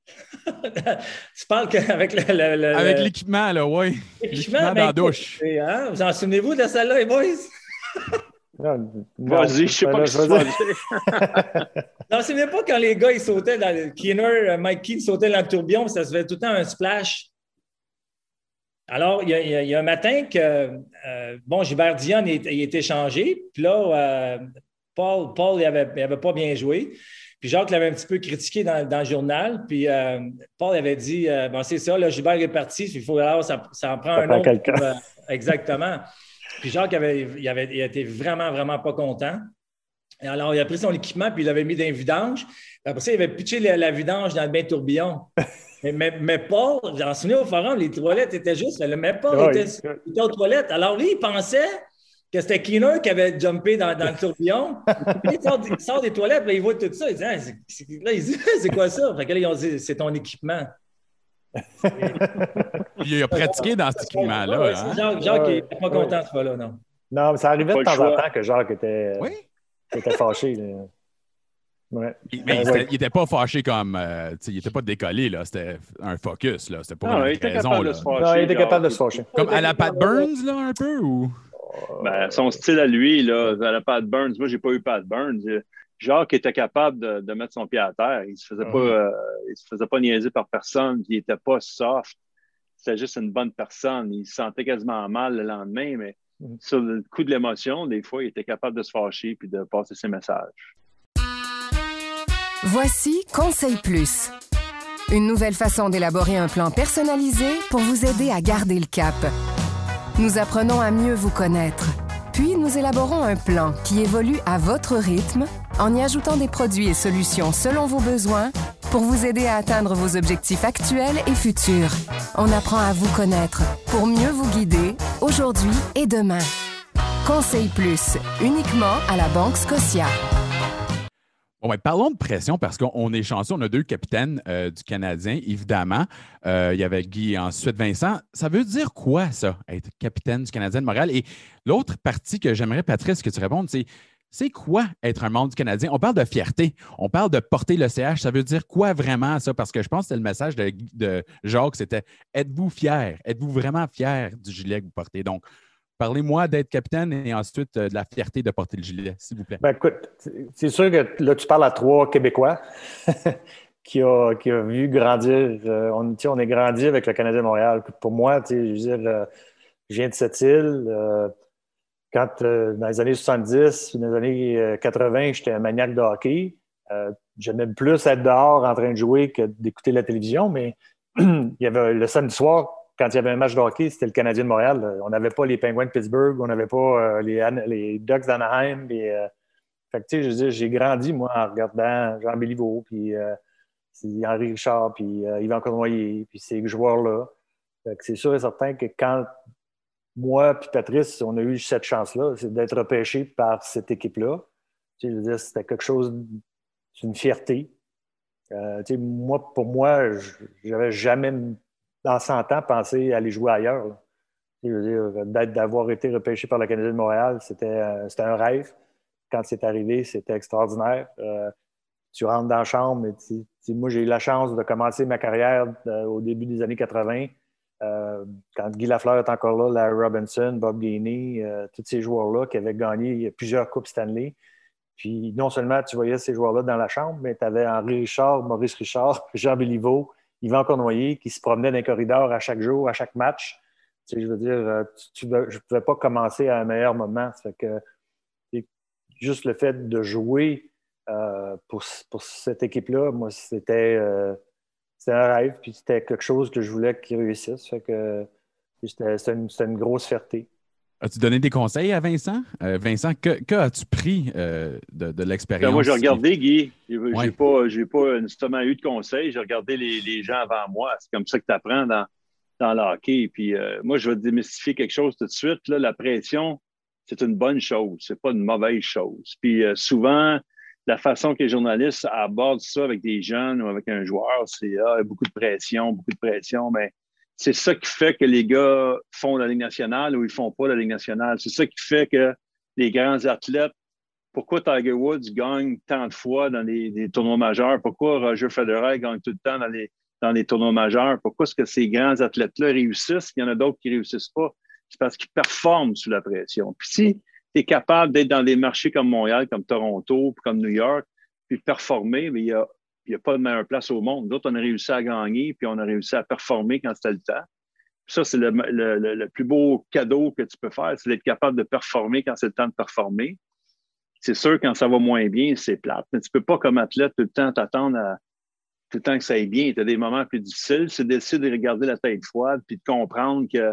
tu parles avec le, Avec l'équipement, là, oui. L'équipement dans la douche. Hein? Vous en souvenez-vous de celle-là, les boys? Vas-y, je sais pas ce que tu Non, c'est même pas quand les gars ils sautaient dans le Keener, euh, Mike Keane sautait dans le tourbillon, ça se fait tout le temps un splash. Alors, il y, a, un matin que, euh, bon, Gilbert Dion il, il est échangé, puis là, euh, Paul, Paul il n'avait avait pas bien joué. Puis Jacques l'avait un petit peu critiqué dans, le journal. Puis Paul avait dit Bon, c'est ça, là, Gilbert est parti, il faut alors ça, ça en prend un autre. exactement. Puis Jacques avait, il avait, il était vraiment, vraiment pas content. Et alors, il a pris son équipement, puis il l'avait mis dans une vidange. Après ça, il avait pitché la, vidange dans le bain tourbillon. mais, mais, Paul, j'en souviens au forum, les toilettes étaient juste. Mais Paul était, était, aux toilettes. Alors, lui, il pensait que c'était Keener qui avait jumpé dans, dans le tourbillon. il, sort, des toilettes, là, il voit tout ça. Il dit, ah, c'est quoi ça? Fait que là, ils ont dit, c'est ton équipement. Il a pratiqué dans cet équipement-là. Hein? Jacques, Jacques n'est pas content ce fois-là, non. Non, mais ça arrivait de temps en temps que Jacques était, était fâché. Ouais. Mais il n'était pas fâché comme. Euh, il n'était pas décollé, là. C'était un focus, là. C'était pas non, une il raison. Là. non, il était capable de se fâcher. Comme à la Pat Burns, là, un peu, ou? Ben, son style à lui, là, à la Pat Burns. Moi, j'ai pas eu Pat Burns. Jacques était capable de, mettre son pied à terre. Il ne se, faisait pas, euh, se faisait pas niaiser par personne. Il n'était pas soft. C'était juste une bonne personne. Il se sentait quasiment mal le lendemain, mais mm. sur le coup de l'émotion, des fois, il était capable de se fâcher puis de passer ses messages. Voici Conseil Plus. Une nouvelle façon d'élaborer un plan personnalisé pour vous aider à garder le cap. Nous apprenons à mieux vous connaître. Puis nous élaborons un plan qui évolue à votre rythme en y ajoutant des produits et solutions selon vos besoins pour vous aider à atteindre vos objectifs actuels et futurs. On apprend à vous connaître pour mieux vous guider aujourd'hui et demain. Conseil Plus, uniquement à la Banque Scotia. Bon, ben, parlons de pression parce qu'on est chanceux. On a deux capitaines euh, du Canadien, évidemment. Euh, il y avait Guy et ensuite Vincent. Ça veut dire quoi, ça, être capitaine du Canadien de Montréal? Et l'autre partie que j'aimerais, Patrice, que tu répondes, c'est c'est quoi être un membre du Canadien? On parle de fierté, on parle de porter le CH. Ça veut dire quoi vraiment ça? Parce que je pense que c'est le message de, de Jacques, c'était êtes-vous fier? Êtes-vous vraiment fier du gilet que vous portez? Donc, parlez-moi d'être capitaine et ensuite euh, de la fierté de porter le gilet, s'il vous plaît. Ben, écoute, c'est sûr que là, tu parles à trois Québécois qui, ont qui vu grandir. Euh, on, on est grandi avec le Canadien Montréal. Pour moi, je veux dire, je viens de cette île quand, euh, dans les années 70, dans les années 80, euh, j'étais un maniaque de hockey. J'aimais plus être dehors en train de jouer que d'écouter la télévision, mais il y avait le samedi soir, quand il y avait un match de hockey, c'était le Canadien de Montréal. On n'avait pas les Penguins de Pittsburgh, on n'avait pas les, les, Ducks d'Anaheim. que, tu sais, j'ai grandi, moi, en regardant Jean Béliveau, puis Henri Richard, puis Yvan Cournoyer, puis ces joueurs-là. c'est sûr et certain que quand moi et Patrice, on a eu cette chance-là, c'est d'être repêché par cette équipe-là. Tu sais, je veux c'était quelque chose, c'est une fierté. Euh, moi, pour moi, j'avais jamais, dans 100 ans, pensé aller jouer ailleurs. D'avoir été repêché par le Canadien de Montréal, c'était euh, un rêve. Quand c'est arrivé, c'était extraordinaire. Euh, tu rentres dans la chambre, tu, moi, j'ai eu la chance de commencer ma carrière au début des années 80 euh, quand Guy Lafleur est encore là, Larry Robinson, Bob Gainey, euh, tous ces joueurs-là qui avaient gagné plusieurs Coupes Stanley. Puis non seulement tu voyais ces joueurs-là dans la chambre, mais tu avais Henri Richard, Maurice Richard, Jean Béliveau, Yvan Cornoyer qui se promenaient dans les corridors à chaque jour, à chaque match. Tu je veux dire, euh, je ne pouvais pas commencer à un meilleur moment. Ça que juste le fait de jouer pour, pour, cette équipe-là, moi, c'était c'était un rêve, puis c'était quelque chose que je voulais qu'il réussisse. Fait que c'était une, grosse fierté. As-tu donné des conseils à Vincent? Euh, Vincent, que, as-tu pris euh, de, l'expérience? Ben, moi, j'ai regardé, Guy. Je n'ai pas, pas nécessairement eu de conseils. J'ai regardé les, gens avant moi. C'est comme ça que tu apprends dans, dans le hockey. Puis euh, moi, je vais démystifier quelque chose tout de suite. Là, la pression, c'est une bonne chose. C'est pas une mauvaise chose. Puis souvent, la façon que les journalistes abordent ça avec des jeunes ou avec un joueur, c'est ah, beaucoup de pression, beaucoup de pression. Mais c'est ça qui fait que les gars font la Ligue nationale ou ils font pas la Ligue nationale. C'est ça qui fait que les grands athlètes, pourquoi Tiger Woods gagne tant de fois dans les, tournois majeurs? Pourquoi Roger Federer gagne tout le temps dans les, dans les tournois majeurs? Pourquoi est-ce que ces grands athlètes-là réussissent? Il y en a d'autres qui réussissent pas. C'est parce qu'ils performent sous la pression. Puis si tu es capable d'être dans des marchés comme Montréal, comme Toronto, comme New York, puis performer, mais il y a il n'y a pas de meilleure place au monde. D'autres, on a réussi à gagner, puis on a réussi à performer quand c'était le temps. ça, c'est le, plus beau cadeau que tu peux faire, c'est d'être capable de performer quand c'est le temps de performer. C'est sûr, quand ça va moins bien, c'est plate, mais tu ne peux pas, comme athlète, tout le temps t'attendre à tout le temps que ça aille bien. Tu as des moments plus difficiles. C'est d'essayer de regarder la tête froide puis de comprendre que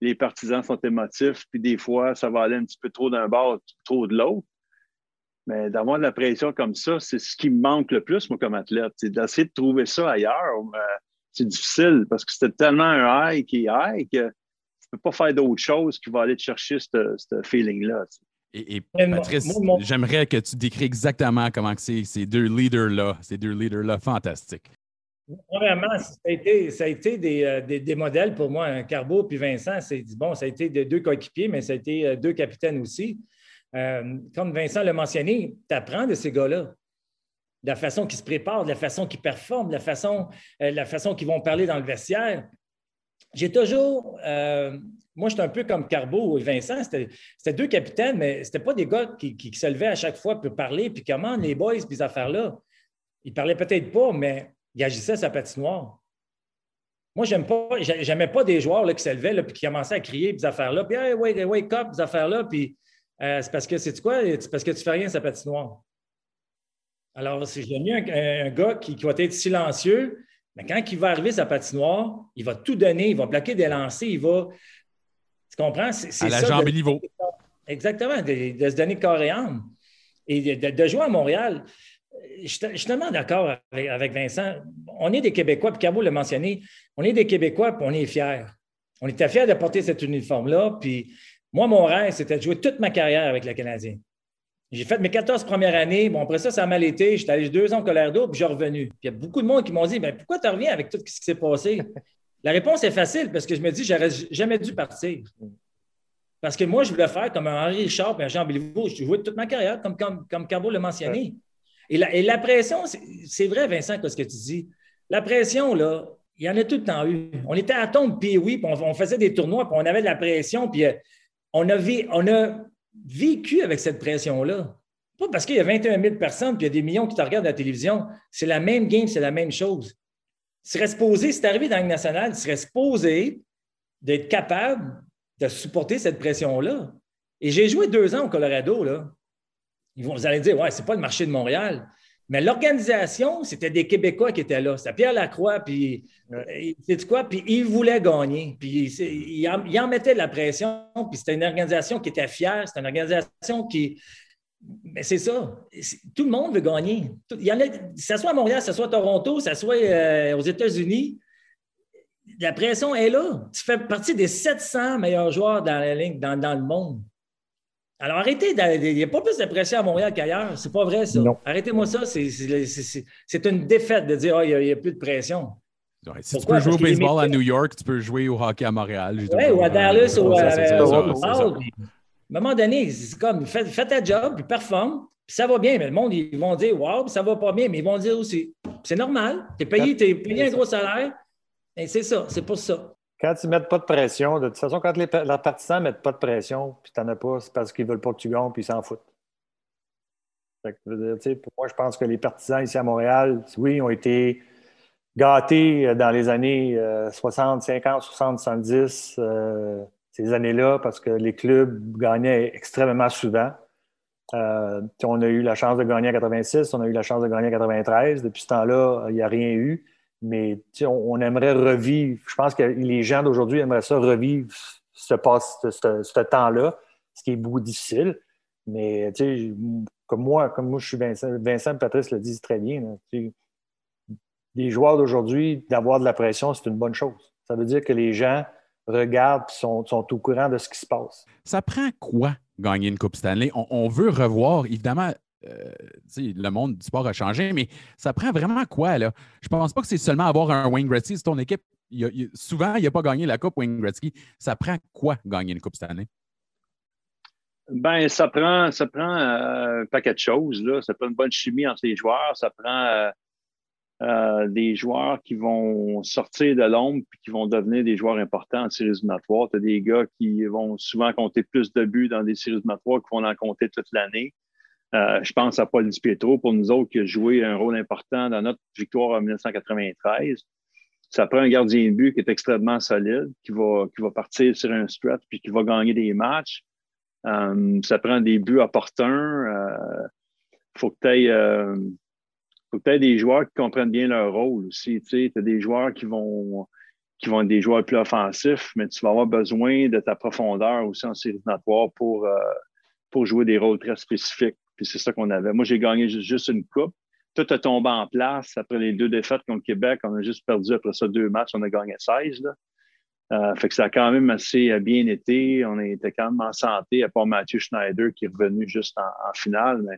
les partisans sont émotifs, puis des fois, ça va aller un petit peu trop d'un bord, trop de l'autre. Mais d'avoir de la pression comme ça, c'est ce qui me manque le plus, moi, comme athlète. C'est d'essayer de trouver ça ailleurs. C'est difficile parce que c'était tellement un high qui est high que tu ne peux pas faire d'autre chose qui va aller te chercher ce feeling-là. Et, Patrice, j'aimerais que tu décris exactement comment c'est ces deux leaders-là, ces deux leaders-là fantastiques. Premièrement, ça a été, ça a été euh, des, des, modèles pour moi. Hein. Carbo puis Vincent, c'est bon, ça a été deux coéquipiers, mais ça a été euh, deux capitaines aussi. Euh, comme Vincent l'a mentionné, tu apprends de ces gars-là. De la façon qu'ils se préparent, de la façon qu'ils performent, de la façon, euh, façon qu'ils vont parler dans le vestiaire. J'ai toujours. Euh, moi, j'étais un peu comme Carbo et Vincent. C'était deux capitaines, mais ce pas des gars qui, se levaient à chaque fois pour parler. Puis comment les boys, ces affaires-là. Ils parlaient peut-être pas, mais ils agissaient sa patinoire. Moi, j'aime pas, pas des joueurs là, qui se levaient et qui commençaient à crier, ces affaires-là. Puis, hey, wake, wake up, ces affaires-là. Puis, euh, c'est parce que, c'est quoi? C'est parce que tu fais rien sa patinoire. Alors, j'ai mis un, gars qui, va être silencieux, mais quand il va arriver sa patinoire, il va tout donner, il va bloquer des lancers, il va. Tu comprends? C'est, à la jambe niveau. Exactement, de, se donner corps et âme. Et de, jouer à Montréal, je, suis tellement d'accord avec, Vincent. On est des Québécois, puis Cabo l'a mentionné, on est des Québécois, puis on est fiers. On était fiers de porter cet uniforme-là, puis moi, mon rêve, c'était de jouer toute ma carrière avec le Canadien. J'ai fait mes 14 premières années. Bon, après ça, ça a mal été. J'étais allé deux ans au Colorado, puis j'ai revenu. Puis il y a beaucoup de monde qui m'ont dit ben, Pourquoi tu reviens avec tout ce qui s'est passé? La réponse est facile parce que je me dis J'aurais jamais dû partir. Parce que moi, je voulais faire comme un Henri Richard et un Jean Béliveau. Je jouais toute ma carrière, comme, comme, comme Carbo l'a mentionné. Et, la, et la pression, c'est vrai, Vincent, ce que tu dis? La pression, là, il y en a tout le temps eu. On était à tombe, puis oui, puis on, faisait des tournois, puis on avait de la pression, puis euh, on a, vécu avec cette pression-là. Pas parce qu'il y a 21 000 personnes puis il y a des millions qui te regardent à la télévision. C'est la même game, c'est la même chose. Tu serais supposé, si tu arrivé dans la nationale, tu serais supposé d'être capable de supporter cette pression-là. Et j'ai joué deux ans au Colorado. Vous allez dire, ouais, c'est pas le marché de Montréal. Mais l'organisation, c'était des Québécois qui étaient là. C'était Pierre Lacroix, puis c'est euh, quoi? Puis ils voulaient gagner. Puis ils en, en mettaient de la pression. Puis c'était une organisation qui était fière. C'était une organisation qui. Mais c'est ça. Tout le monde veut gagner. Il y en a, que ce soit à Montréal, que ce soit à Toronto, que ce soit euh, aux États-Unis, la pression est là. Tu fais partie des 700 meilleurs joueurs dans la ligne, dans, dans le monde. Alors arrêtez, il n'y a pas plus de pression à Montréal qu'ailleurs. C'est pas vrai, ça. Arrêtez-moi ça. C'est une défaite de dire qu'il n'y a, plus de pression. si tu peux jouer au baseball à New York, tu peux jouer au hockey à Montréal. Oui, ou à Dallas, ou à, À un moment donné, c'est comme fais, ta job, puis performe, puis ça va bien. Mais le monde, ils vont dire Waouh, ça va pas bien, mais ils vont dire aussi c'est normal, tu es payé, es payé un gros salaire. Et c'est ça, c'est pour ça. Quand ils ne mettent pas de pression, de toute façon, quand les, partisans ne mettent pas de pression, puis tu n'en as pas, c'est parce qu'ils ne veulent pas que tu gagnes, puis ils s'en foutent. pour moi, je pense que les partisans ici à Montréal, oui, ont été gâtés euh, dans les années 60, 50, 60, 70, ces années-là, parce que les clubs gagnaient extrêmement souvent. Euh, on a eu la chance de gagner en 86, on a eu la chance de gagner en 93. Depuis ce temps-là, il n'y a rien eu. Mais on, aimerait revivre. Je pense que les gens d'aujourd'hui aimeraient ça revivre ce, ce, temps-là, ce qui est beaucoup difficile. Mais comme moi, comme moi, je suis Vincent, Vincent Patrice le disent très bien. les joueurs d'aujourd'hui, d'avoir de la pression, c'est une bonne chose. Ça veut dire que les gens regardent et sont, sont, au courant de ce qui se passe. Ça prend quoi gagner une Coupe Stanley? On, veut revoir, évidemment, euh, le monde du sport a changé, mais ça prend vraiment quoi? Là? Je pense pas que c'est seulement avoir un Wayne Gretzky. C'est ton équipe, souvent, il n'a pas gagné la Coupe Wayne Gretzky. Ça prend quoi gagner une Coupe Stanley? Ben, ça prend, ça prend euh, un paquet de choses. Là. Ça prend une bonne chimie entre les joueurs. Ça prend euh, des joueurs qui vont sortir de l'ombre et qui vont devenir des joueurs importants en séries éliminatoires. Tu as des gars qui vont souvent compter plus de buts dans des séries éliminatoires qui vont en compter toute l'année. Euh, je pense à Paul Di Pietro pour nous autres qui a joué un rôle important dans notre victoire en 1993. Ça prend un gardien de but qui est extrêmement solide, qui va, qui va partir sur un stretch puis qui va gagner des matchs. Euh, ça prend des buts opportuns. Il faut que tu aies peut-être des joueurs qui comprennent bien leur rôle aussi. Tu as des joueurs qui vont, qui vont être des joueurs plus offensifs, mais tu vas avoir besoin de ta profondeur aussi en série pour, euh, pour jouer des rôles très spécifiques. Puis c'est ça qu'on avait. Moi, j'ai gagné juste, une coupe. Tout a tombé en place après les deux défaites contre Québec. On a juste perdu après ça deux matchs. On a gagné 16. Euh, fait que ça a quand même assez euh, bien été. On était quand même en santé, à part Mathieu Schneider qui est revenu juste en, finale. Mais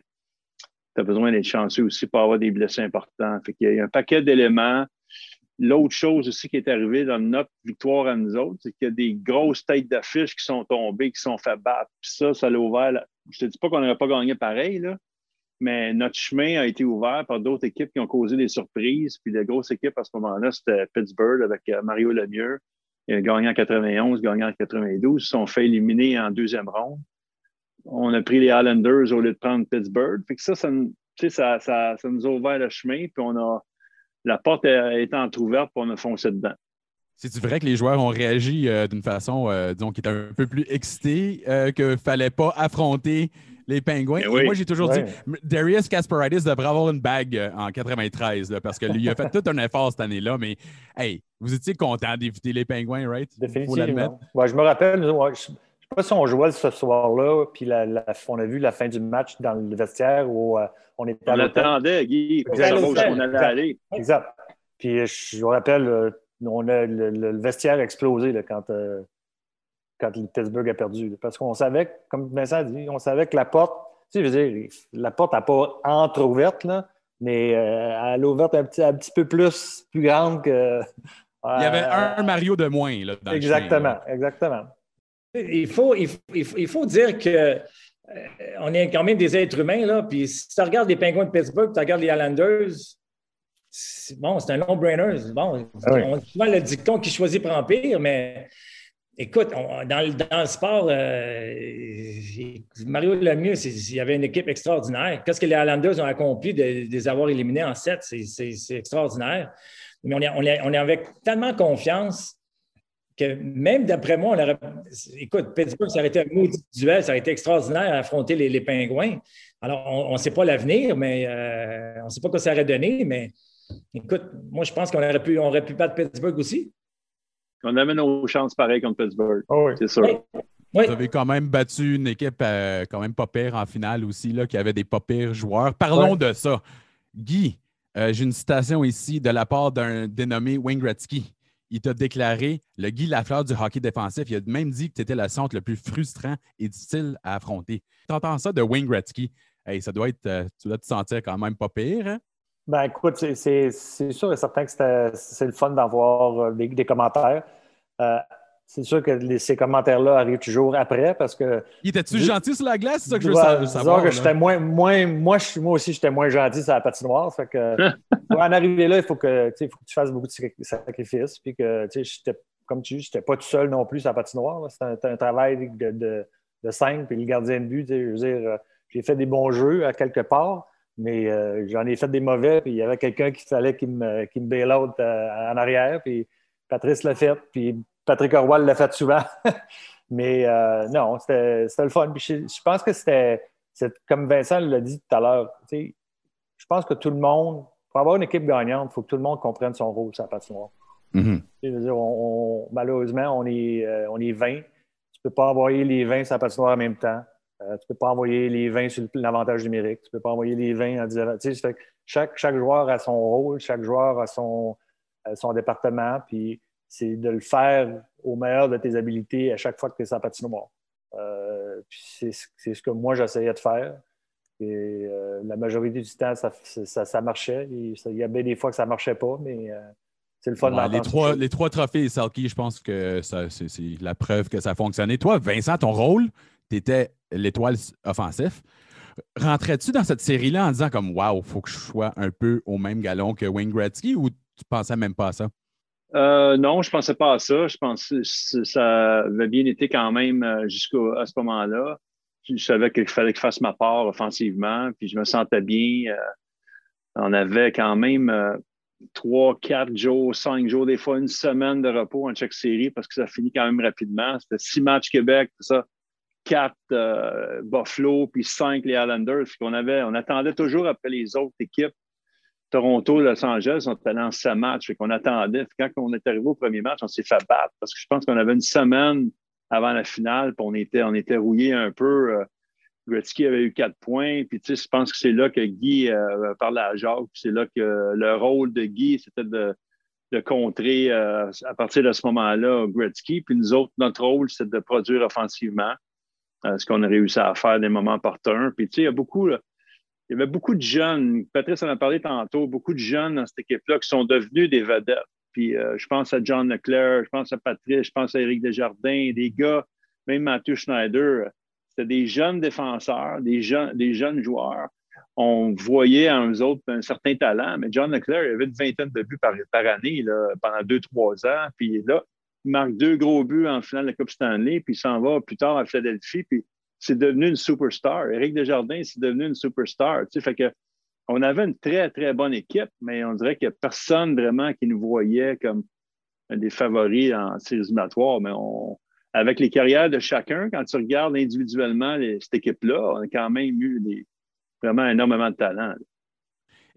tu as besoin d'être chanceux aussi pour avoir des blessés importants. Fait Il y a un paquet d'éléments. L'autre chose aussi qui est arrivée dans notre victoire à nous autres, c'est qu'il y a des grosses têtes d'affiches qui sont tombées, qui sont fait battre. Puis ça, ça l'a ouvert. Je te dis pas qu'on n'aurait pas gagné pareil, là, mais notre chemin a été ouvert par d'autres équipes qui ont causé des surprises. Puis la grosse équipe à ce moment-là, c'était Pittsburgh avec euh, Mario Lemieux. A gagné en 91, gagné en 92. Ils sont fait éliminer en deuxième ronde on a pris les Islanders au lieu de prendre Pittsburgh. Fait que ça, ça, ça, ça, nous a ouvert le chemin, puis on a la porte été entrouverte, puis on a foncé dedans. C'est vrai que les joueurs ont réagi euh, d'une façon, euh, disons, qui était un peu plus excitée, euh, qu'il ne fallait pas affronter les Pingouins. Ben moi, j'ai toujours dit, Darius Kasparidis devrait avoir une bague en 93, parce que lui a fait tout un effort cette année-là, mais hey, vous étiez content d'éviter les Pingouins, right? Définitivement. Ouais, je me rappelle, sais pas si on jouait ce soir-là, puis la, on a vu la fin du match dans le vestiaire où euh, on était On l'attendait, Guy, on allait aller. Exact. Puis je vous rappelle, euh, on a, le, vestiaire a explosé là, quand, euh, quand Pittsburgh a perdu. parce qu'on savait, comme Vincent a dit, on savait que la porte, tu sais, je veux dire, la porte n'a pas entre-ouverte, mais elle a ouverte un petit, un petit peu plus, plus grande que. Il y avait un Mario de moins là, dans Exactement, exactement. Il faut, il, faut dire que euh, on est quand même des êtres humains, là. Puis si tu regardes les Penguins de Pittsburgh, tu regardes les Islanders, bon, c'est un no-brainer. Bon, ah on a souvent le dicton qui choisit prend pire, mais écoute, dans, le, dans, le, sport, euh, Mario Lemieux, il y avait une équipe extraordinaire. Qu'est-ce que les Islanders ont accompli de, les avoir éliminés en sept? C'est extraordinaire. Mais on, est, on, est, on est avec tellement confiance que même d'après moi, on aurait. Écoute, Pittsburgh, ça aurait été un maudit duel, ça aurait été extraordinaire à affronter les, les Pingouins. Alors, on ne sait pas l'avenir, mais euh, on ne sait pas quoi ça aurait donné, mais écoute, moi, je pense qu'on aurait pu, on aurait pu battre Pittsburgh aussi. On avait nos chances pareilles contre Pittsburgh. Oh oui. C'est sûr. Vous avez quand même battu une équipe euh, quand même pas pire en finale aussi, là, qui avait des pas pires joueurs. Parlons de ça. Guy, euh, j'ai une citation ici de la part d'un dénommé Wayne Gretzky il t'a déclaré le Guy Lafleur du hockey défensif. Il a même dit que tu étais le centre le plus frustrant et difficile à affronter. Tu entends ça de Wayne Gretzky. Hey, ça doit être, euh, tu dois te sentir quand même pas pire. Hein? Ben, écoute, c'est sûr et certain que c'est le fun d'avoir euh, des, commentaires. Euh, c'est sûr que ces commentaires-là arrivent toujours après parce que. Il était-tu gentil sur la glace? C'est ça que je veux savoir. que j'étais moins, moins, moi, moi aussi, j'étais moins gentil sur la patinoire. Fait que, pour en arriver là, il faut que, faut que tu fasses beaucoup de sacrifices. Puis que, comme tu dis, je n'étais pas tout seul non plus sur la patinoire. C'était un, travail de, de, de cinq. Puis le gardien de but, je veux dire, euh, j'ai fait des bons jeux à quelque part. Mais euh, j'en ai fait des mauvais, puis il y avait quelqu'un qui fallait qu'il me, qui me bail out euh, en arrière, puis Patrice l'a fait, puis Patrick Orwell l'a fait souvent. Mais euh, non, c'était le fun. je, pense que c'était, comme Vincent l'a dit tout à l'heure, je pense que tout le monde, pour avoir une équipe gagnante, il faut que tout le monde comprenne son rôle sur la patinoire. Mm-hmm. malheureusement, on est, euh, on est 20, Tu ne peux pas envoyer les 20 sur la patinoire en même temps. Tu ne peux pas envoyer les 20 sur l'avantage numérique. Tu ne peux pas envoyer les 20 en disant. Chaque, chaque joueur a son rôle, chaque joueur a son, son département, puis c'est de le faire au meilleur de tes habiletés à chaque fois que tu es sur la patinoire. Euh, c'est ce que moi j'essayais de faire. Et euh, la majorité du temps, ça, ça, marchait. il y avait des fois que ça ne marchait pas, mais euh, c'est le fun ouais, les, trois, les trois trophées Salky, je pense que c'est la preuve que ça a fonctionné. Toi, Vincent, ton rôle, tu étais l'étoile offensif. Rentrais-tu dans cette série-là en disant comme Waouh, faut que je sois un peu au même galon que Wayne Gretzky ou tu pensais même pas à ça? Euh, non, je pensais pas à ça. Je pensais que ça avait bien été quand même euh, jusqu'à ce moment-là. Je savais qu'il fallait que je fasse ma part offensivement, puis je me sentais bien. Euh, on avait quand même trois, quatre jours, cinq jours, des fois une semaine de repos en chaque série parce que ça finit quand même rapidement. C'était six matchs Québec, ça, quatre Buffalo, puis cinq les Islanders. On, avait, on attendait toujours après les autres équipes Toronto, Los Angeles, on était en match, matchs. qu'on attendait. quand on est arrivé au premier match, on s'est fait battre parce que je pense qu'on avait une semaine avant la finale, puis on était, on était rouillé un peu. Euh, Gretzky avait eu quatre points. Puis, tu sais, je pense que c'est là que Guy euh, parlait à Jacques. C'est là que le rôle de Guy, c'était de, contrer euh, à partir de ce moment-là Gretzky. Puis nous autres, notre rôle, c'était de produire offensivement. Ce qu'on a réussi à faire des moments porteurs. Puis, tu sais, il y a beaucoup, il y avait beaucoup de jeunes, Patrice en a parlé tantôt, beaucoup de jeunes dans cette équipe-là qui sont devenus des vedettes. Puis euh, je pense à John Leclerc, je pense à Patrice, je pense à Éric Desjardins, des gars, même Mathieu Schneider. C'était des jeunes défenseurs, des, jeunes, des jeunes joueurs. On voyait en eux autres un certain talent, mais John Leclerc il avait une vingtaine de buts par, par année là, pendant deux, trois ans. Puis là, marque deux gros buts en finale de la Coupe Stanley, puis s'en va plus tard à Philadelphie. Puis c'est devenu une superstar. Éric Desjardins, c'est devenu une superstar. Tu que on avait une très, très bonne équipe, mais on dirait qu'il n'y a personne vraiment qui nous voyait comme des favoris en séries éliminatoires. Mais on, avec les carrières de chacun, quand tu regardes individuellement cette équipe-là, on a quand même eu vraiment énormément de talent.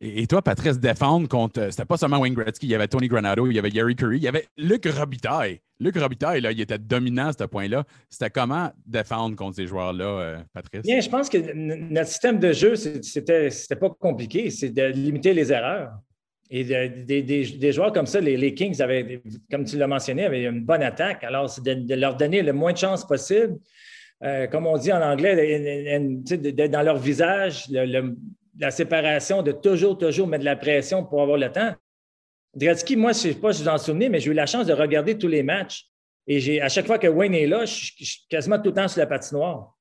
Et, toi, Patrice, défendre contre. Euh, c'était pas seulement Wayne Gretzky, il y avait Tony Granado, il y avait Gary Curry, il y avait Luc Robitaille. Luc Robitaille, là, il était dominant à ce point-là. C'était comment défendre contre ces joueurs-là, euh, Patrice? Bien, je pense que notre système de jeu, c'était pas compliqué. C'est de limiter les erreurs. Et des, joueurs comme ça, les, Kings avaient, comme tu l'as mentionné, avaient une bonne attaque. Alors, c'est de, leur donner le moins de chances possible. Euh, comme on dit en anglais, dans leur visage, la séparation, de toujours, toujours mettre de la pression pour avoir le temps. Gretzky, moi, je ne sais pas si vous en souvenez, mais j'ai eu la chance de regarder tous les matchs. Et à chaque fois que Wayne est là, je suis quasiment tout le temps sur la patinoire.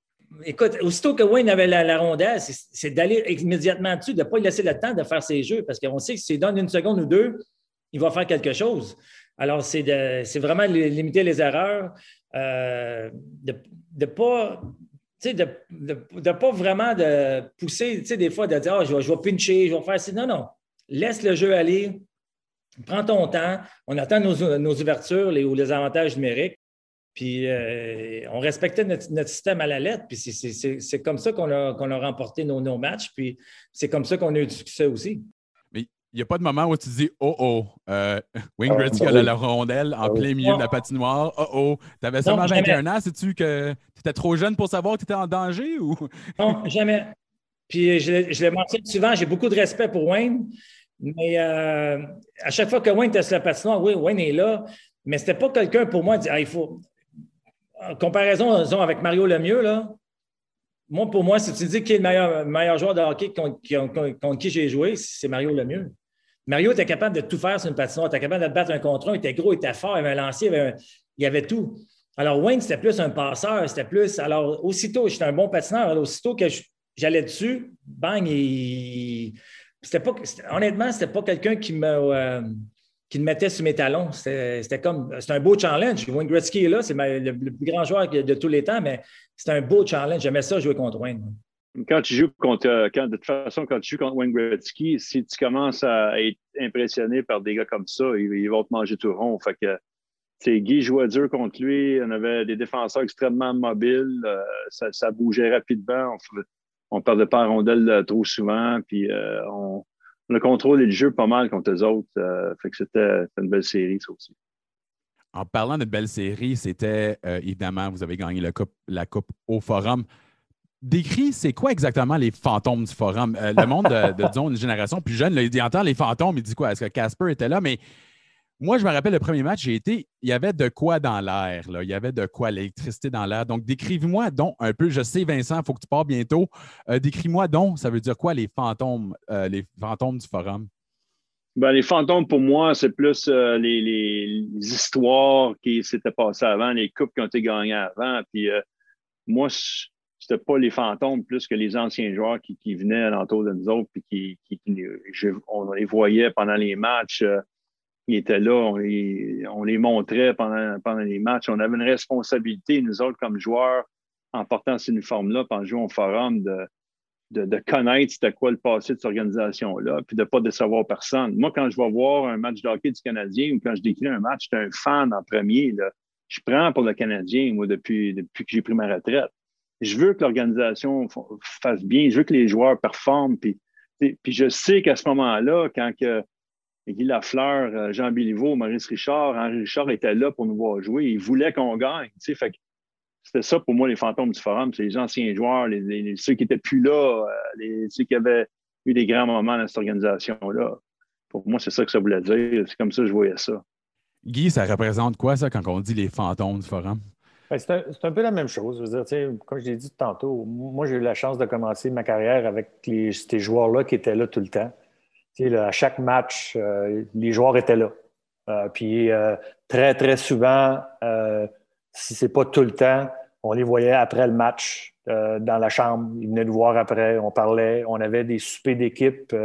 Écoute, aussitôt que Wayne avait la, rondelle, c'est d'aller immédiatement dessus, de ne pas lui laisser le temps de faire ses jeux, parce qu'on sait que s'il donne une seconde ou deux, il va faire quelque chose. Alors, c'est vraiment limiter les erreurs, euh, de ne pas de ne pas vraiment de pousser, des fois, de dire, oh, je, vais, je vais pincher, je vais faire ça. Non, non. Laisse le jeu aller. Prends ton temps. On attend nos, ouvertures les, ou les avantages numériques. Puis euh, on respectait notre, système à la lettre. Puis c'est comme ça qu'on a, a, remporté nos, nos matchs. Puis c'est comme ça qu'on a eu du succès aussi il n'y a pas de moment où tu dis Oh oh, euh, Wayne Gretzky a la rondelle en plein milieu de la patinoire. Oh oh, tu avais seulement 21 ans, sais-tu que tu étais trop jeune pour savoir que tu étais en danger ou? Non, jamais. Puis je, je le mentionne souvent, j'ai beaucoup de respect pour Wayne, mais euh, à chaque fois que Wayne était sur la patinoire, oui, Wayne est là, mais ce n'était pas quelqu'un pour moi de dire ah, il faut. En comparaison avec Mario Lemieux, là, moi, pour moi, si tu dis qui est le meilleur, meilleur joueur de hockey contre, contre qui j'ai joué, c'est Mario Lemieux. Mario était capable de tout faire sur une patinoire. Il était capable de battre un contre un. Il était gros, il était fort, il avait un lancier, il, y avait tout. Alors, Wayne, c'était plus un passeur. C'était plus. Alors, aussitôt, j'étais un bon patineur. Alors, aussitôt que j'allais dessus, bang, il. C'était pas, honnêtement, c'était pas quelqu'un qui me. Euh, qui me mettait sur mes talons. C'était comme. C'est un beau challenge. Wayne Gretzky est là, c'est le, plus grand joueur de tous les temps, mais c'est un beau challenge. J'aimais ça jouer contre Wayne quand tu joues contre, euh, quand, de toute façon, quand tu joues contre Wayne Gretzky, si tu commences à être impressionné par des gars comme ça, ils, vont te manger tout rond. Fait que, Guy jouait dur contre lui. On avait des défenseurs extrêmement mobiles. Euh, ça, bougeait rapidement. On ne perdait pas en rondelle euh, trop souvent. Puis on, on, a contrôlé le jeu pas mal contre les autres. fait que c'était une belle série, ça aussi. en parlant de belle série, c'était évidemment, vous avez gagné la coupe, la coupe au Forum. Décris, c'est quoi exactement les fantômes du Forum? le monde de, disons, une génération plus jeune, il entend les fantômes, il dit quoi? Est-ce que Casper était là? Mais moi, je me rappelle le premier match, j'ai été, il y avait de quoi dans l'air, il y avait de quoi, l'électricité dans l'air. Donc, décrive-moi donc un peu, je sais, Vincent, il faut que tu pars bientôt. Euh, décris-moi donc, ça veut dire quoi les fantômes, euh, les fantômes du forum? Ben, les fantômes, pour moi, c'est plus euh, les, histoires qui s'étaient passées avant, les coupes qui ont été gagnées avant. Puis moi, c'était pas les fantômes plus que les anciens joueurs qui, venaient alentour de nous autres, puis qui, on les voyait pendant les matchs ils étaient là, on les, montrait pendant, pendant les matchs. On avait une responsabilité, nous autres, comme joueurs, en portant ces uniformes-là, en jouant au forum, de, de, connaître c'était quoi le passé de cette organisation-là, puis de ne pas décevoir personne. Moi, quand je vais voir un match de hockey du Canadien ou quand je décris un match, je suis un fan en premier. Je prends pour le Canadien, moi, depuis, depuis que j'ai pris ma retraite. Je veux que l'organisation fasse bien, je veux que les joueurs performent. Puis, puis je sais qu'à ce moment-là, quand que, Guy Lafleur, euh, Jean Béliveau, Maurice Richard, Henri Richard étaient là pour nous voir jouer. Ils voulaient qu'on gagne. C'était ça pour moi, les fantômes du forum. C'est les anciens joueurs, les, ceux qui n'étaient plus là, euh, les, ceux qui avaient eu des grands moments dans cette organisation-là. Pour moi, c'est ça que ça voulait dire. C'est comme ça que je voyais ça. Guy, ça représente quoi, ça, quand on dit les fantômes du forum? Ben, c'est un, peu la même chose. Je veux dire, comme je l'ai dit tantôt, moi, j'ai eu la chance de commencer ma carrière avec ces joueurs-là qui étaient là tout le temps à chaque match, euh, les joueurs étaient là. Euh, puis euh, très, très souvent, si ce n'est pas tout le temps, on les voyait après le match dans la chambre. Ils venaient nous voir après, on parlait. On avait des soupers d'équipe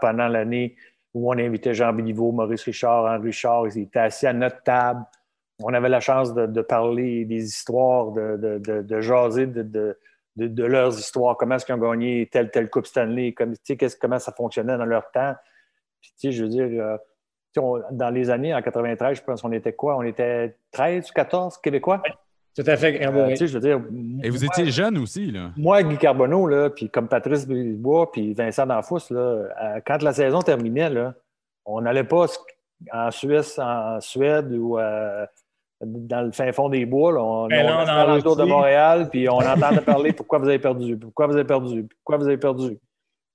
pendant l'année où on invitait Jean Béliveau, Maurice Richard, Henri Richard. Ils étaient assis à notre table. On avait la chance de, parler des histoires, de, de jaser de, de, leurs histoires, comment est-ce qu'ils ont gagné telle, telle Coupe Stanley, comme, comment ça fonctionnait dans leur temps? Puis, je veux dire, euh, dans les années, en 93, je pense qu'on était quoi? On était 13 ou 14 Québécois? Tout à fait. Euh, je veux dire, Et vous étiez jeune aussi, là? Moi, Guy Carbonneau, là, puis comme Patrice Bois, puis Vincent Danfous, là, euh, quand la saison terminait, là, on n'allait pas en Suisse, en Suède ou dans le fin fond des bois. Là, on, ben on, on de Montréal, puis on entendait parler pourquoi vous avez perdu, pourquoi vous avez perdu, pourquoi vous avez perdu.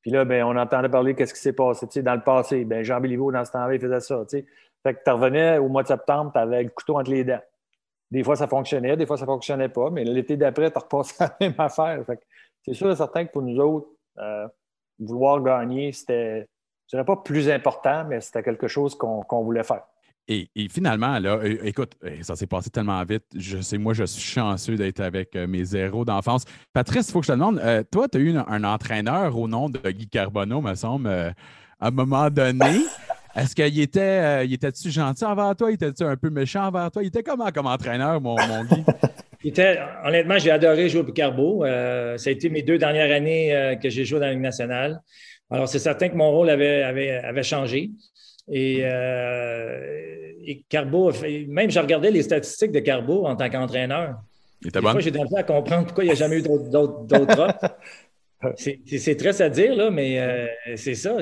Puis là, ben, on entendait parler qu'est-ce qui s'est passé. Dans le passé, ben, Jean Béliveau, dans ce temps-là, il faisait ça. Fait que tu revenais au mois de septembre, tu avais le couteau entre les dents. Des fois, ça fonctionnait, des fois, ça ne fonctionnait pas, mais l'été d'après, tu repassais la même affaire. Fait c'est sûr et certain que pour nous autres, euh, vouloir gagner, c'était, je dirais pas plus important, mais c'était quelque chose qu'on voulait faire. Et, finalement, là, écoute, ça s'est passé tellement vite. Je sais, moi, je suis chanceux d'être avec euh, mes zéros d'enfance. Patrice, il faut que je te demande, euh, toi, tu as eu un, entraîneur au nom de Guy Carbonneau, me semble, euh, à un moment donné. Est-ce qu'il était, il était-tu gentil envers toi? Il était-tu un peu méchant envers toi? Il était comment comme entraîneur, mon, mon Guy? était, honnêtement, j'ai adoré jouer pour Carbo. ça a été mes deux dernières années que j'ai joué dans la Ligue nationale. Alors, c'est certain que mon rôle avait, avait, avait changé. Et, euh, et Carbo, même je regardais les statistiques de Carbo en tant qu'entraîneur. J'ai demandé à comprendre pourquoi il n'y a jamais eu d'autres C'est très à dire, là, mais euh, c'est ça.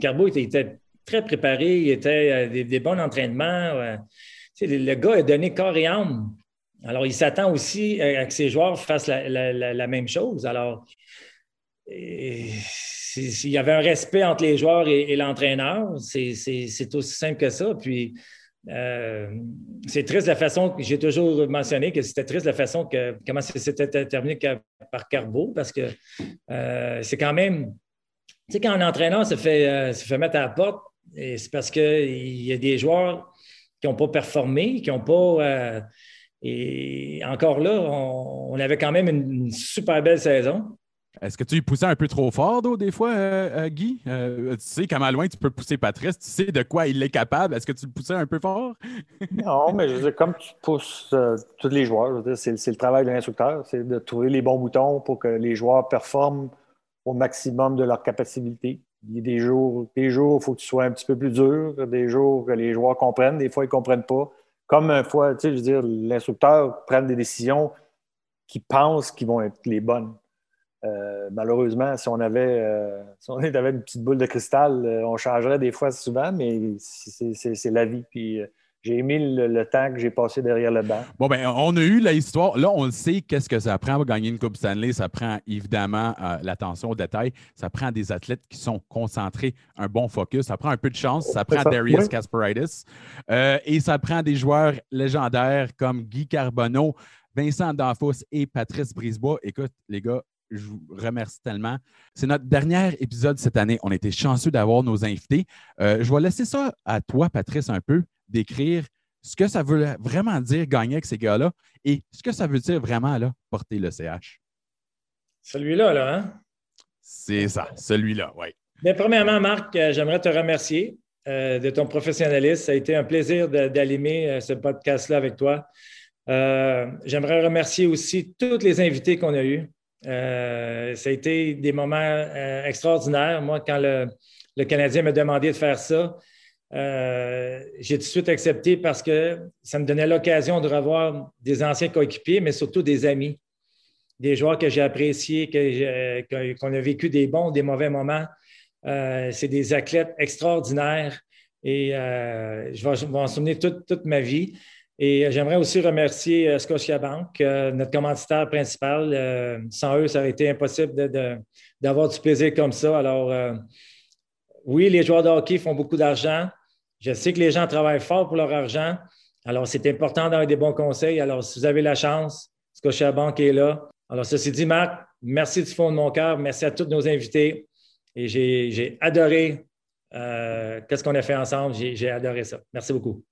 Carbo était, très préparé, il était euh, des, bons entraînements. le gars a donné corps et âme. Alors, il s'attend aussi à que ses joueurs fassent la, même chose. Alors, s'il y avait un respect entre les joueurs et, l'entraîneur, c'est aussi simple que ça. Puis, euh, c'est triste la façon, que j'ai toujours mentionné que c'était triste la façon que, comment c'était terminé par Carbo, parce que euh, c'est quand même, tu sais, quand un entraîneur se fait, euh, se fait mettre à la porte, c'est parce qu'il y a des joueurs qui n'ont pas performé, qui n'ont pas. et encore là, on, avait quand même une super belle saison. Est-ce que tu y poussais un peu trop fort, des fois, euh, euh, Guy? Euh, tu sais comment loin tu peux pousser Patrice, tu sais de quoi il est capable. Est-ce que tu le poussais un peu fort? non, mais je veux dire, comme tu pousses tous les joueurs, c'est, le travail de l'instructeur, c'est de trouver les bons boutons pour que les joueurs performent au maximum de leur capacité. Il y a des jours, des jours il faut que tu sois un petit peu plus dur, des jours que les joueurs comprennent, des fois ils ne comprennent pas. Comme une fois, tu sais, je veux dire, l'instructeur prend des décisions qui pensent qu'ils vont être les bonnes. Euh, malheureusement, si on, avait, euh, on avait une petite boule de cristal, euh, on changerait des fois souvent, mais c'est la vie. Puis j'ai aimé le, temps que j'ai passé derrière le banc. Bon, ben, on a eu l'histoire. Là, on le sait, qu'est-ce que ça prend pour gagner une Coupe Stanley. Ça prend évidemment l'attention aux détails. Ça prend des athlètes qui sont concentrés, un bon focus. Ça prend un peu de chance. Ça prend Darius. Euh, et ça prend des joueurs légendaires comme Guy Carbonneau, Vincent Danfos et Patrice Brisebois. Écoute, les gars, je vous remercie tellement. C'est notre dernier épisode cette année. On était chanceux d'avoir nos invités. Euh, je vais laisser ça à toi, Patrice, un peu, d'écrire ce que ça veut vraiment dire gagner avec ces gars-là et ce que ça veut dire vraiment là, porter le CH. Celui-là, là, hein? C'est ça, celui-là, oui. Mais premièrement, Marc, euh, j'aimerais te remercier euh, de ton professionnalisme. Ça a été un plaisir d'animer ce podcast-là avec toi. j'aimerais remercier aussi tous les invités qu'on a eus. Euh, ça a été des moments euh, extraordinaires. Moi, quand le, Canadien m'a demandé de faire ça, euh, j'ai tout de suite accepté parce que ça me donnait l'occasion de revoir des anciens coéquipiers, mais surtout des amis, des joueurs que j'ai appréciés, qu'on a vécu des bons, des mauvais moments. C'est des athlètes extraordinaires et je vais, m'en souvenir toute ma vie. Et euh, j'aimerais aussi remercier euh, Scotiabank, euh, notre commanditaire principal. sans eux, ça aurait été impossible d'avoir du plaisir comme ça. Alors, oui, les joueurs de hockey font beaucoup d'argent. Je sais que les gens travaillent fort pour leur argent. Alors, c'est important d'avoir des bons conseils. Alors, si vous avez la chance, Scotiabank est là. Alors, ceci dit, Marc, merci du fond de mon cœur. Merci à tous nos invités. Et j'ai adoré qu'est-ce qu'on a fait ensemble. J'ai adoré ça. Merci beaucoup.